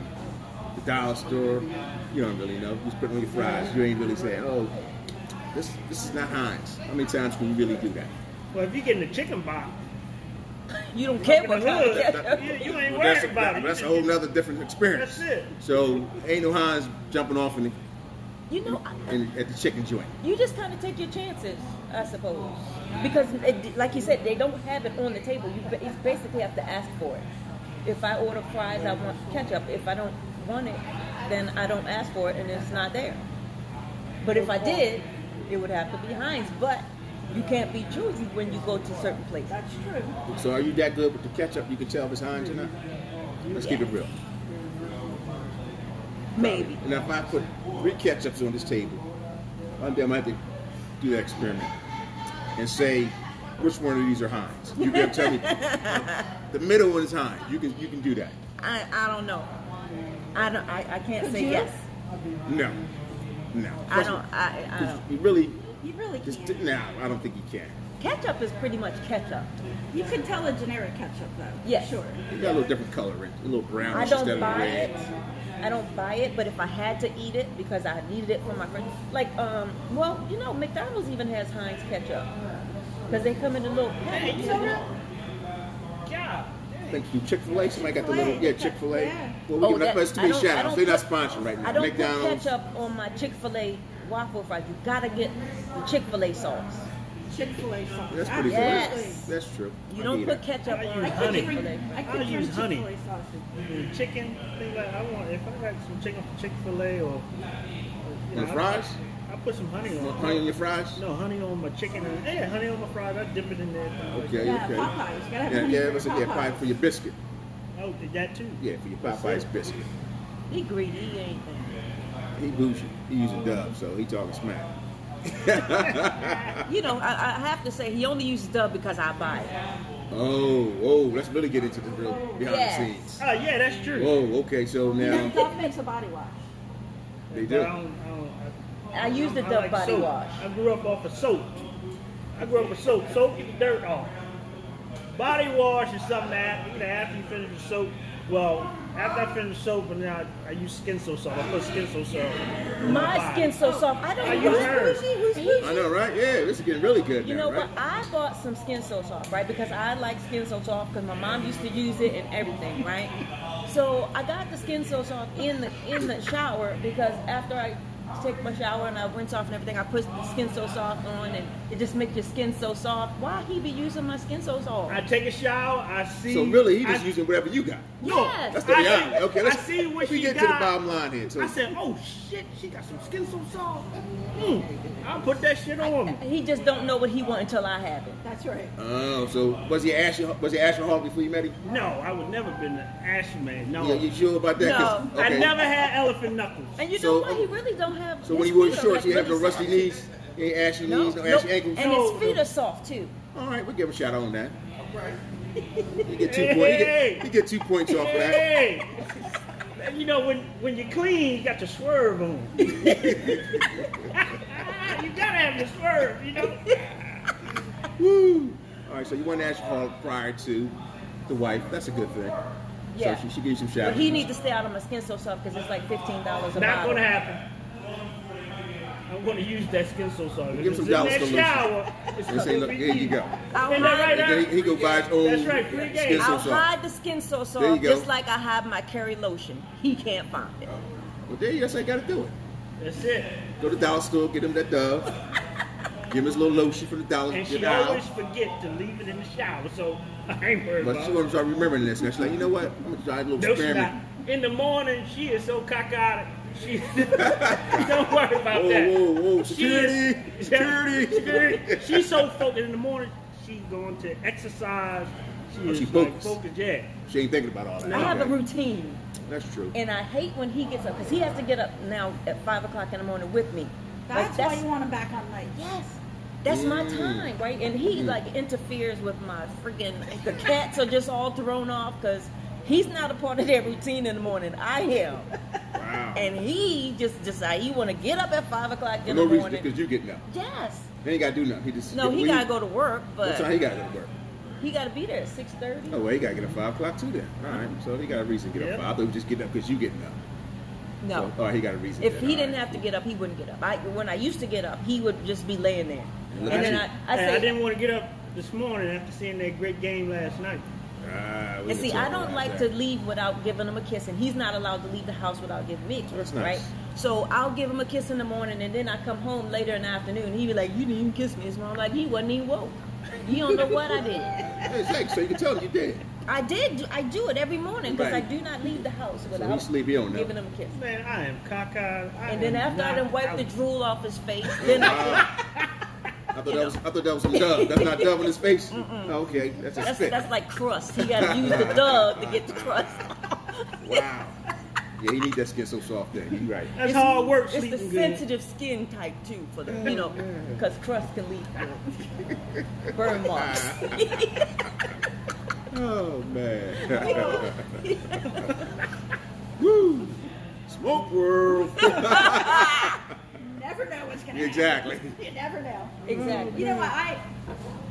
Speaker 1: the dollar store, you don't really know. You just put it on your fries. You ain't really saying, oh, this this is not Heinz. How many times can you really do that?
Speaker 3: Well, if you're getting a chicken box, *laughs*
Speaker 4: You don't care what
Speaker 3: in the
Speaker 4: kind of ketchup. *laughs*
Speaker 3: you, you ain't
Speaker 1: Well, that's
Speaker 3: worried
Speaker 1: a,
Speaker 3: about it.
Speaker 1: that's a whole
Speaker 3: just-
Speaker 1: nother different experience.
Speaker 3: That's it.
Speaker 1: So ain't no Heinz jumping off in the,
Speaker 4: You know, I-
Speaker 1: in, at the chicken joint.
Speaker 4: you just kind of take your chances, I suppose, because, it, like you said, they don't have it on the table. You you basically have to ask for it. If I order fries, I want ketchup. If I don't want it, then I don't ask for it, and it's not there. But if I did, it would have to be Heinz. But you can't be choosy when you go to certain places.
Speaker 2: That's true.
Speaker 1: So are you that good with the ketchup? You can tell if it's Heinz or not. Let's keep it real.
Speaker 4: Maybe.
Speaker 1: And if I put three ketchups on this table, one day I might have to do that experiment and say which one of these are Heinz. You can tell me *laughs* the middle one is Heinz. You can you can do that.
Speaker 4: I, I don't know. I don't. I, I can't
Speaker 2: Could
Speaker 4: say
Speaker 2: you?
Speaker 4: yes.
Speaker 1: No, no.
Speaker 4: I don't. I, I don't.
Speaker 1: You really
Speaker 2: You really
Speaker 1: just
Speaker 2: can't.
Speaker 1: no. I don't think you can.
Speaker 4: Ketchup is pretty much ketchup.
Speaker 2: You can tell a generic ketchup though.
Speaker 4: Yes.
Speaker 2: Sure.
Speaker 1: You got a little different color in it, a little brownish
Speaker 4: I
Speaker 1: instead
Speaker 4: don't
Speaker 1: of
Speaker 4: buy
Speaker 1: red.
Speaker 4: it. I don't buy it, but if I had to eat it because I needed it for my friends, like um, well, you know, McDonald's even has Heinz ketchup because they come in a little package. you know?
Speaker 3: Yeah.
Speaker 1: Thank you. Chick Fil A. Somebody got the little yeah Chick Fil A.
Speaker 2: Yeah.
Speaker 1: Well, we
Speaker 4: Oh,
Speaker 1: give
Speaker 4: that-
Speaker 1: that's too
Speaker 4: I
Speaker 1: many
Speaker 4: don't-
Speaker 1: shout
Speaker 4: I
Speaker 1: outs. They're not
Speaker 4: put-
Speaker 1: sponsored right now.
Speaker 4: I don't
Speaker 1: McDonald's.
Speaker 4: put ketchup on my Chick Fil A waffle fries. You gotta get the Chick Fil A sauce.
Speaker 2: Chick Fil A sauce.
Speaker 1: That's pretty
Speaker 4: Yes.
Speaker 1: good. That's true.
Speaker 4: You
Speaker 1: I
Speaker 4: don't put
Speaker 1: that.
Speaker 4: ketchup
Speaker 3: I
Speaker 4: on
Speaker 3: use
Speaker 2: I
Speaker 4: Chick
Speaker 3: honey.
Speaker 2: could
Speaker 4: Fil
Speaker 2: drink,
Speaker 4: A.
Speaker 2: I
Speaker 3: I
Speaker 2: could
Speaker 3: use honey.
Speaker 2: Chick-fil-A sausage.
Speaker 3: The mm, chicken thing like I want if I got some chicken from Chick Fil A or you
Speaker 1: On the fries?
Speaker 3: I, I put some honey on.
Speaker 1: Want honey on your fries?
Speaker 3: No honey on my chicken. And, yeah, honey on my fries. I dip it in there.
Speaker 1: Okay,
Speaker 2: Yeah,
Speaker 1: okay.
Speaker 2: Popeyes. Gotta have
Speaker 1: Yeah,
Speaker 2: honey
Speaker 1: yeah,
Speaker 2: for
Speaker 1: that's yeah,
Speaker 2: Popeyes.
Speaker 1: pie for your biscuit.
Speaker 3: Oh, did that too.
Speaker 1: Yeah, for your Popeyes biscuit.
Speaker 4: He greedy. He ain't.
Speaker 1: He bougie. He using Dove, so he talking smack. *laughs*
Speaker 4: You know, I, I have to say he only uses Dove because I buy it.
Speaker 1: Oh, oh, let's really get into the real behind
Speaker 4: Yes.
Speaker 1: the scenes.
Speaker 3: Oh yeah, that's true.
Speaker 1: Oh, okay, so now
Speaker 2: Dove makes a body wash.
Speaker 1: they
Speaker 3: But
Speaker 1: do.
Speaker 3: I, don't, I, don't, I,
Speaker 4: I use the
Speaker 3: I
Speaker 4: Dove
Speaker 3: like
Speaker 4: body
Speaker 3: soap.
Speaker 4: wash.
Speaker 3: I grew up off of soap. I grew up with soap. Soap get the dirt off. Body wash is something that you know after you finish the soap. Well, after I finish the soap, and then I, I use skin so soft. I put skin so soft. on
Speaker 4: My
Speaker 3: body.
Speaker 4: skin's so soft. I don't
Speaker 3: I
Speaker 4: know
Speaker 3: use
Speaker 4: who's
Speaker 3: hers.
Speaker 4: bougie, who's bougie.
Speaker 1: I know, right? Yeah, this is getting really good
Speaker 4: You
Speaker 1: now,
Speaker 4: know
Speaker 1: right?
Speaker 4: what? I bought some Skin So Soft, right? Because I like Skin So Soft because my mom used to use it and everything, right? So I got the Skin So Soft in the in the shower because after I take my shower and I rinse off and everything, I put the Skin So Soft on and it just makes your skin so soft. Why he be using my Skin So Soft?
Speaker 3: I take a shower. I see.
Speaker 1: So really, he just
Speaker 3: I,
Speaker 1: using whatever you got.
Speaker 3: No,
Speaker 4: Yes.
Speaker 1: That's the
Speaker 3: I
Speaker 1: reality. Okay, let's
Speaker 3: I see what
Speaker 1: let me
Speaker 3: she
Speaker 1: get
Speaker 3: got.
Speaker 1: to the bottom line here. So
Speaker 3: I said, "Oh shit, she got some skin so soft." Hmm, I'll put that shit on.
Speaker 4: He just don't know what he want until I have it.
Speaker 2: That's right.
Speaker 1: Oh, so was he Ashley? Was he Ashley Hall before you met him?
Speaker 3: No, I would never been an ashy man. No,
Speaker 1: Yeah, you sure about that? 'Cause-
Speaker 4: No.
Speaker 3: I never had elephant knuckles.
Speaker 4: And you
Speaker 1: So,
Speaker 4: know what? He really don't have.
Speaker 1: So when
Speaker 4: his
Speaker 1: he wore shorts,
Speaker 4: like,
Speaker 1: he have no rusty
Speaker 4: soft.
Speaker 1: knees, he ain't ashy
Speaker 4: No,
Speaker 1: knees, no
Speaker 4: nope.
Speaker 1: ashy ankles.
Speaker 4: And
Speaker 3: No.
Speaker 4: his feet are soft too.
Speaker 1: All right, we'll give him a shout out on that. You get two
Speaker 3: Hey,
Speaker 1: points. You get, you get two points off of that.
Speaker 3: Hey, you know when when you clean, you got your swerve on. *laughs* you gotta have your swerve, you know.
Speaker 1: Woo! All right, so you want to Ashley Hall prior to the wife. That's a good thing.
Speaker 4: Yeah.
Speaker 1: So she, she gave you some shout
Speaker 4: But he needs to stay out of my skin so soft because it's like fifteen dollars a month.
Speaker 3: Not
Speaker 4: bottle.
Speaker 3: gonna happen. I'm gonna use that skin so soft.
Speaker 1: Give him some
Speaker 3: It's in
Speaker 1: dollar
Speaker 3: that
Speaker 1: solution.
Speaker 3: shower. It's
Speaker 1: And say, look, here you go.
Speaker 4: I'll
Speaker 3: Isn't that
Speaker 4: hide,
Speaker 3: right,
Speaker 1: he, he go buy his own
Speaker 3: That's right, free game.
Speaker 1: skin so
Speaker 4: I'll
Speaker 1: soft.
Speaker 4: hide the skin so
Speaker 1: There
Speaker 4: soft just like I hide my Keri lotion. He can't find it.
Speaker 1: Uh, well, there you go. That's how you got to do it.
Speaker 3: That's it.
Speaker 1: Go to the dollar store, get him that Dove. Give him his little lotion for the dollar.
Speaker 3: And
Speaker 1: get
Speaker 3: she
Speaker 1: it out.
Speaker 3: always forget to leave it in the shower, so *laughs* I ain't worried
Speaker 1: But
Speaker 3: about
Speaker 1: she
Speaker 3: it.
Speaker 1: gonna start remembering this. And she's like, you know what? I'm gonna try a little
Speaker 3: No, she
Speaker 1: experiment.
Speaker 3: not. In the morning, she is so cockeyed. She *laughs* don't worry about
Speaker 1: Whoa,
Speaker 3: that.
Speaker 1: whoa, whoa!
Speaker 3: She
Speaker 1: Security!
Speaker 3: is-
Speaker 1: Security!
Speaker 3: Security. *laughs* She's so focused in the morning. She's going to exercise. She
Speaker 1: Oh,
Speaker 3: is
Speaker 1: she
Speaker 3: like
Speaker 1: focused.
Speaker 3: focused. Yeah.
Speaker 1: She ain't thinking about all that.
Speaker 4: I have a routine,
Speaker 1: That's true.
Speaker 4: and I hate when he gets up because he has to get up now at five o'clock in the morning with me. Like,
Speaker 2: That's, why you want him back on night.
Speaker 4: Yes. That's my
Speaker 1: Mm.
Speaker 4: time, right? And he
Speaker 1: Mm.
Speaker 4: like interferes with my freaking. The cats are just all thrown off because he's not a part of their routine in the morning. I am, *laughs*
Speaker 1: Wow.
Speaker 4: and he just decide he want to get up at five o'clock
Speaker 1: For
Speaker 4: in
Speaker 1: no
Speaker 4: the
Speaker 1: reason,
Speaker 4: morning.
Speaker 1: because you getting up.
Speaker 4: Yes.
Speaker 1: He ain't gotta do nothing. He just
Speaker 4: No, he gotta go to work,
Speaker 1: What time he gotta go to work?
Speaker 4: he gotta be there at six thirty.
Speaker 1: Oh well, he gotta get up five o'clock too. Then, all right. So he got a reason to get
Speaker 3: Yeah.
Speaker 1: up. Five. I thought he was just getting up because you getting up.
Speaker 4: No.
Speaker 1: So, all right, he got a reason.
Speaker 4: If
Speaker 1: then,
Speaker 4: he didn't
Speaker 1: right.
Speaker 4: have to get up, he wouldn't get up. I, when I used to get up, he would just be laying there.
Speaker 1: Look
Speaker 4: and then
Speaker 1: you.
Speaker 4: I, I say,
Speaker 3: I didn't want to get up this morning after seeing that great game last night.
Speaker 1: Ah,
Speaker 4: and see, I don't like
Speaker 1: that.
Speaker 4: to leave without giving him a kiss, and he's not allowed to leave the house without giving me a kiss,
Speaker 1: That's nice.
Speaker 4: right? So I'll give him a kiss in the morning, and then I come home later in the afternoon. and He be like, "You didn't even kiss me." His mom like, "He wasn't even woke. You don't know what I did." *laughs*
Speaker 1: Hey, it's so you can tell him you did.
Speaker 4: I did. I do it every morning because
Speaker 1: Right.
Speaker 4: I do not leave the house
Speaker 1: he
Speaker 4: without
Speaker 1: sleep, he know.
Speaker 4: giving him a kiss.
Speaker 3: Man, I am cockeyed. I
Speaker 4: And then
Speaker 3: am
Speaker 4: after I
Speaker 3: not
Speaker 4: done wipe
Speaker 3: out.
Speaker 4: the drool off his face, then I *laughs*
Speaker 1: I thought, that was, I thought that was some dove. That's not dove in his face. Oh, okay, that's a
Speaker 4: that's
Speaker 1: spit.
Speaker 4: that's like crust. He got to use the dove to get the crust. *laughs*
Speaker 1: Wow. Yeah, he need that skin so soft there. You right.
Speaker 3: That's how it works.
Speaker 4: It's the
Speaker 3: sleeping good.
Speaker 4: sensitive skin type too, for the you know, because crust can lead to *laughs* burn marks. *laughs*
Speaker 1: Oh man. Woo! Smoke world.
Speaker 2: Never know what's gonna
Speaker 1: exactly.
Speaker 2: happen. *laughs* You never know.
Speaker 4: exactly.
Speaker 2: You know what? I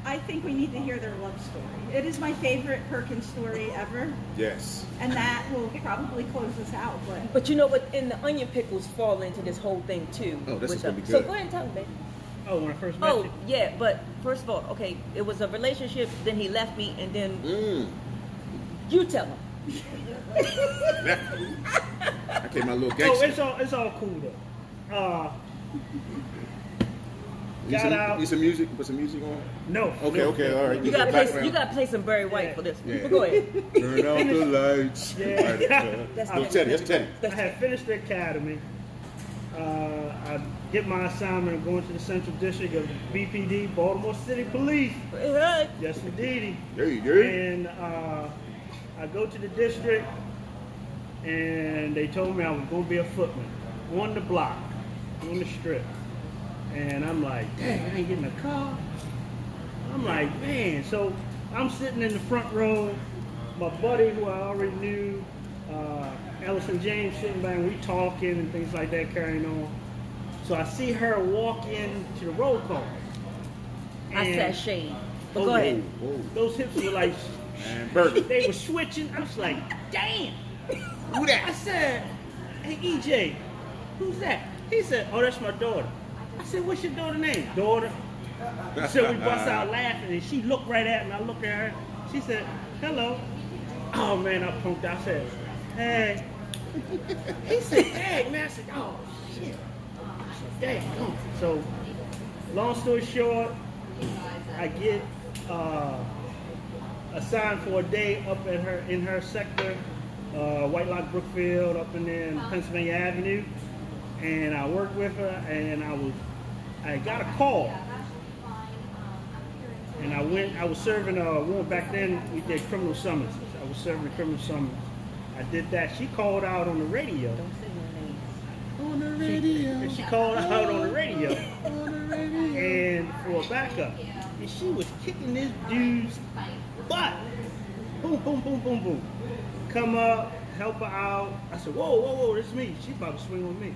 Speaker 2: I think we need to hear their love story. It is my favorite Perkins story ever,
Speaker 1: Yes.
Speaker 2: and that will probably close us out. But
Speaker 4: But you know what? And the onion pickles fall into this whole thing too.
Speaker 1: Oh, this is gonna
Speaker 4: the-
Speaker 1: be
Speaker 4: So go ahead and tell me, babe.
Speaker 3: Oh, when I first met
Speaker 4: Oh
Speaker 3: you.
Speaker 4: yeah, but first of all, okay, it was a relationship. Then he left me, and then
Speaker 1: Mm.
Speaker 4: you tell him.
Speaker 1: I came my little *laughs*
Speaker 3: Oh,
Speaker 1: gangster.
Speaker 3: it's all it's all cool though. Uh,
Speaker 1: Need
Speaker 3: got
Speaker 1: some,
Speaker 3: out.
Speaker 1: Need some music? Put some music on.
Speaker 3: no.
Speaker 1: Okay,
Speaker 3: no.
Speaker 1: okay, all right.
Speaker 4: You gotta
Speaker 1: Background.
Speaker 4: play. You gotta play some Barry White
Speaker 3: Yeah.
Speaker 4: for this.
Speaker 1: Yeah. *laughs*
Speaker 4: Go ahead.
Speaker 1: Turn out the lights.
Speaker 3: Yeah.
Speaker 1: Right, uh, *laughs*
Speaker 4: That's
Speaker 1: no. Teddy. That's Teddy.
Speaker 3: I had finished the academy. Uh, I get my assignment of going to the Central District of BPD, Baltimore City Police.
Speaker 4: Hey,
Speaker 3: Yes, indeedy.
Speaker 1: There you go.
Speaker 3: And uh, I go to the district, and they told me I was going to be a footman on the block, on the strip. And I'm like, dang, I ain't getting a car. I'm like, man. So I'm sitting in the front row. My buddy, who I already knew, uh, Ellison James, sitting back, and we talking and things like that, carrying on. So I see her walk in to the roll call.
Speaker 4: I said shade. But
Speaker 3: Oh,
Speaker 4: go ahead.
Speaker 1: Whoa.
Speaker 3: those hips were like, *laughs*
Speaker 1: And burger.
Speaker 3: they were switching. I was like, damn.
Speaker 1: Who that?
Speaker 3: I said, hey, EJ, who's that? He said, oh, that's my daughter. I said, what's your daughter's name? Daughter. So we bust out laughing, and she looked right at me. I looked at her. She said, hello. Oh, man, I punked out. I said, hey. He said, hey, man. I said, oh, shit. Dang. So, long story short, I get uh, assigned for a day up at her in her sector, uh, White Lock Brookfield, up in in Pennsylvania Avenue, and I worked with her, and I was I got a call, and I went. I was serving uh, a woman back then. We did criminal summonses. I was serving a criminal summons. I did that. She called out on the radio.
Speaker 4: Don't say no names.
Speaker 1: On the
Speaker 3: She, and she called out on the radio and for a backup. And she was kicking this dude's butt. Boom, boom, boom, boom, boom. Come up, help her out. I said, whoa, whoa, whoa, this is me. She's about to swing on me.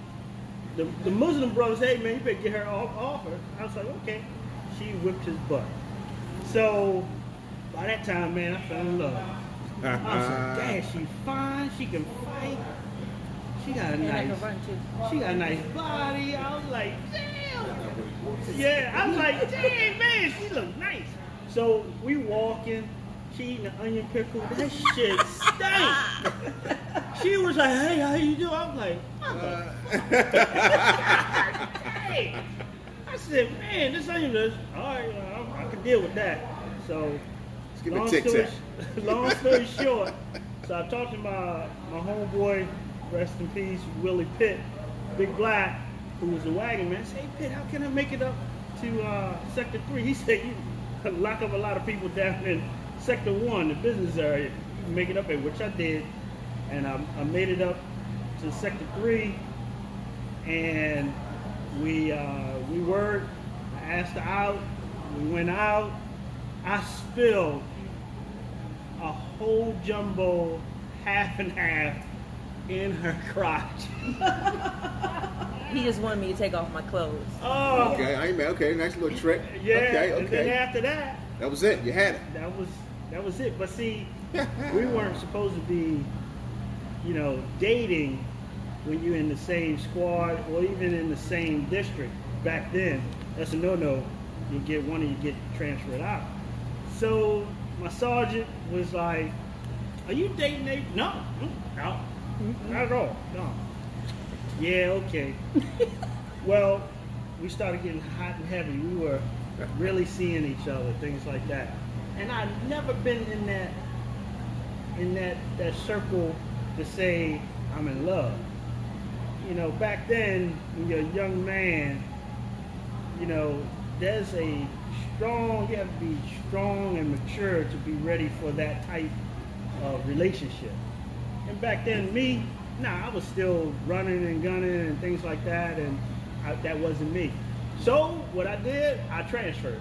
Speaker 3: The, the Muslim brothers, hey man, you better get her off, off her. I was like, okay. She whipped his butt. So by that time, man, I fell in love. I was like, uh-huh. damn, she fine, she can fight. She got a
Speaker 4: And
Speaker 3: nice
Speaker 4: can run too.
Speaker 3: she got a nice body. I was like, damn. *laughs* Yeah, I was like, dang, man, she look nice. So we walking, she eating the onion pickle. That shit stank. she was like, hey, how you doing? I'm like, "Uh." hey. *laughs* I said, man, this onion is, all right, I, I can deal with that. So,
Speaker 1: Let's give it
Speaker 3: long story, *laughs* long story short, so I talked to my, my homeboy, rest in peace, Willie Pitt, Big Black, who was a wagon man. I said, hey, Pitt, how can I make it up to uh, Sector 3? He said, you lock up a lot of people down in Sector 1, the business area. You can make it up there, which I did. And I, I made it up to Sector 3, and we, uh, we worked. I asked her out. We went out. I spilled a whole jumbo half and half in her *laughs* crotch.
Speaker 4: He just wanted me to take off my clothes.
Speaker 3: Oh,
Speaker 1: Okay, I ain't mad. Okay, nice little trick.
Speaker 3: yeah.
Speaker 1: Okay,
Speaker 3: And then
Speaker 1: okay.
Speaker 3: after that,
Speaker 1: That was it. You had it.
Speaker 3: that was that was it. But see, *laughs* we weren't supposed to be, you know, dating when you're in the same squad or even in the same district. Back then, that's a no-no. You get one and you get transferred out. So my sergeant was like, "Are you dating Nate?" No, no, mm-hmm. not at all. No. Yeah, okay. *laughs* well, we started getting hot and heavy. We were really seeing each other, things like that. And I've never been in that in that that circle to say I'm in love. You know, back then when you're a young man, you know, there's a strong you have to be strong and mature to be ready for that type of relationship. And back then me, nah, I was still running and gunning and things like that, and I, that wasn't me. So what I did, I transferred.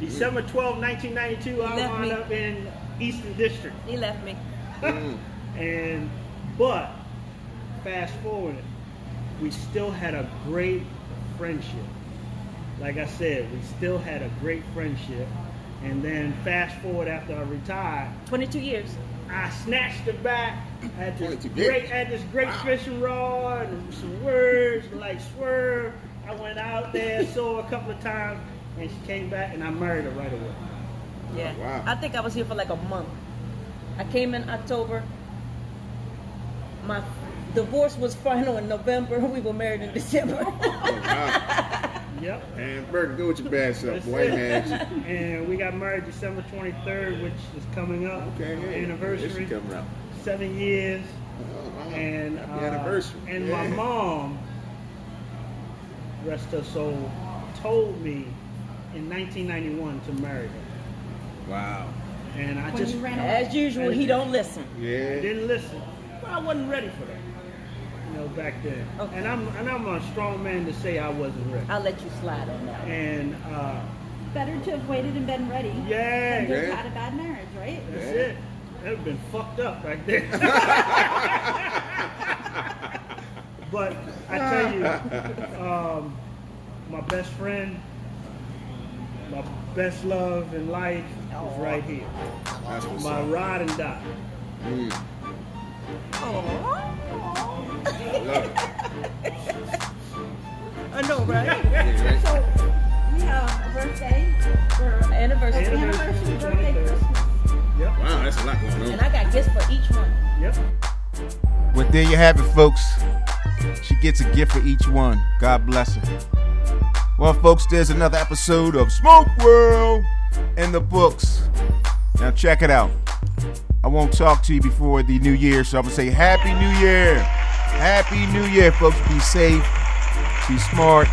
Speaker 3: December 12, 1992, I
Speaker 4: Left
Speaker 3: wound
Speaker 4: me.
Speaker 3: up in Eastern District.
Speaker 4: He left me. *laughs*
Speaker 3: And but fast forward, we still had a great friendship. Like I said, we still had a great friendship. And then fast forward after I retired,
Speaker 4: 22 years.
Speaker 3: I snatched it back. I had this great, had this great
Speaker 5: Wow.
Speaker 3: fishing rod and some words like swerve. I went out there, saw a couple of times, and she came back, and I married her right away.
Speaker 4: Yeah.
Speaker 5: wow.
Speaker 4: I think I was here for like a month. I came in October. My divorce was final in November. *laughs* We were married in December.
Speaker 5: Oh, wow. *laughs*
Speaker 3: Yep.
Speaker 5: And Burton, go with your bad self,
Speaker 3: That's
Speaker 5: boy, man.
Speaker 3: And we got married December 23rd, which is coming up.
Speaker 5: Okay, hey,
Speaker 3: anniversary.
Speaker 5: This is coming out.
Speaker 3: Seven years.
Speaker 5: Oh, wow.
Speaker 3: And
Speaker 5: Happy
Speaker 3: uh,
Speaker 5: anniversary.
Speaker 3: And
Speaker 5: Yeah.
Speaker 3: my mom, rest her soul, told me in 1991 to marry her.
Speaker 5: Wow.
Speaker 3: And I
Speaker 2: When
Speaker 3: just
Speaker 2: you ran.
Speaker 4: As usual, he don't listen.
Speaker 5: Yeah.
Speaker 3: didn't listen. But I wasn't ready for that. You know, back then.
Speaker 4: Okay.
Speaker 3: And I'm and I'm a strong man to say I wasn't ready.
Speaker 4: I'll let you slide on that.
Speaker 3: And uh,
Speaker 2: Better to have waited and been ready
Speaker 3: yeah,
Speaker 2: than to have
Speaker 5: Yeah.
Speaker 2: had a bad marriage, right?
Speaker 3: That's
Speaker 5: Yeah.
Speaker 3: it. That would have been fucked up back there. *laughs* but I tell you, um, my best friend, my best love in life is right here.
Speaker 5: That's what's
Speaker 3: My
Speaker 5: up.
Speaker 3: ride and die.
Speaker 5: Mm, I love it. *laughs*
Speaker 4: I know, right?
Speaker 5: Yeah.
Speaker 2: So we have a birthday, or
Speaker 4: Anniversary.
Speaker 2: anniversary, birthday,
Speaker 3: 23rd.
Speaker 2: Christmas.
Speaker 3: Yep.
Speaker 5: Wow, that's a lot going on. And.
Speaker 4: I got gifts for each one.
Speaker 3: Yep.
Speaker 1: Well, there you have it, folks. She gets a gift for each one. God bless her. Well, folks, there's another episode of Smoke World in the books. Now, check it out. I won't talk to you before the new year, so I'm going to say Happy New Year. Happy New Year, folks. Be safe, be smart.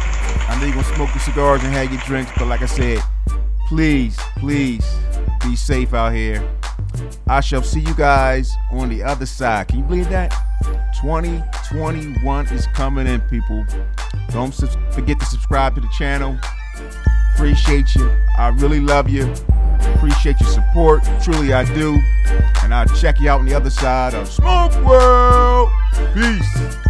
Speaker 1: I know you're going to smoke your cigars and have your drinks, but like I said, please, please be safe out here. I shall see you guys on the other side. Can you believe that? 2021 is coming in, people. Don't forget to subscribe to the channel. Appreciate you. I really love you. Appreciate your support. Truly, I do. And I'll check you out on the other side of Smoke World. Peace.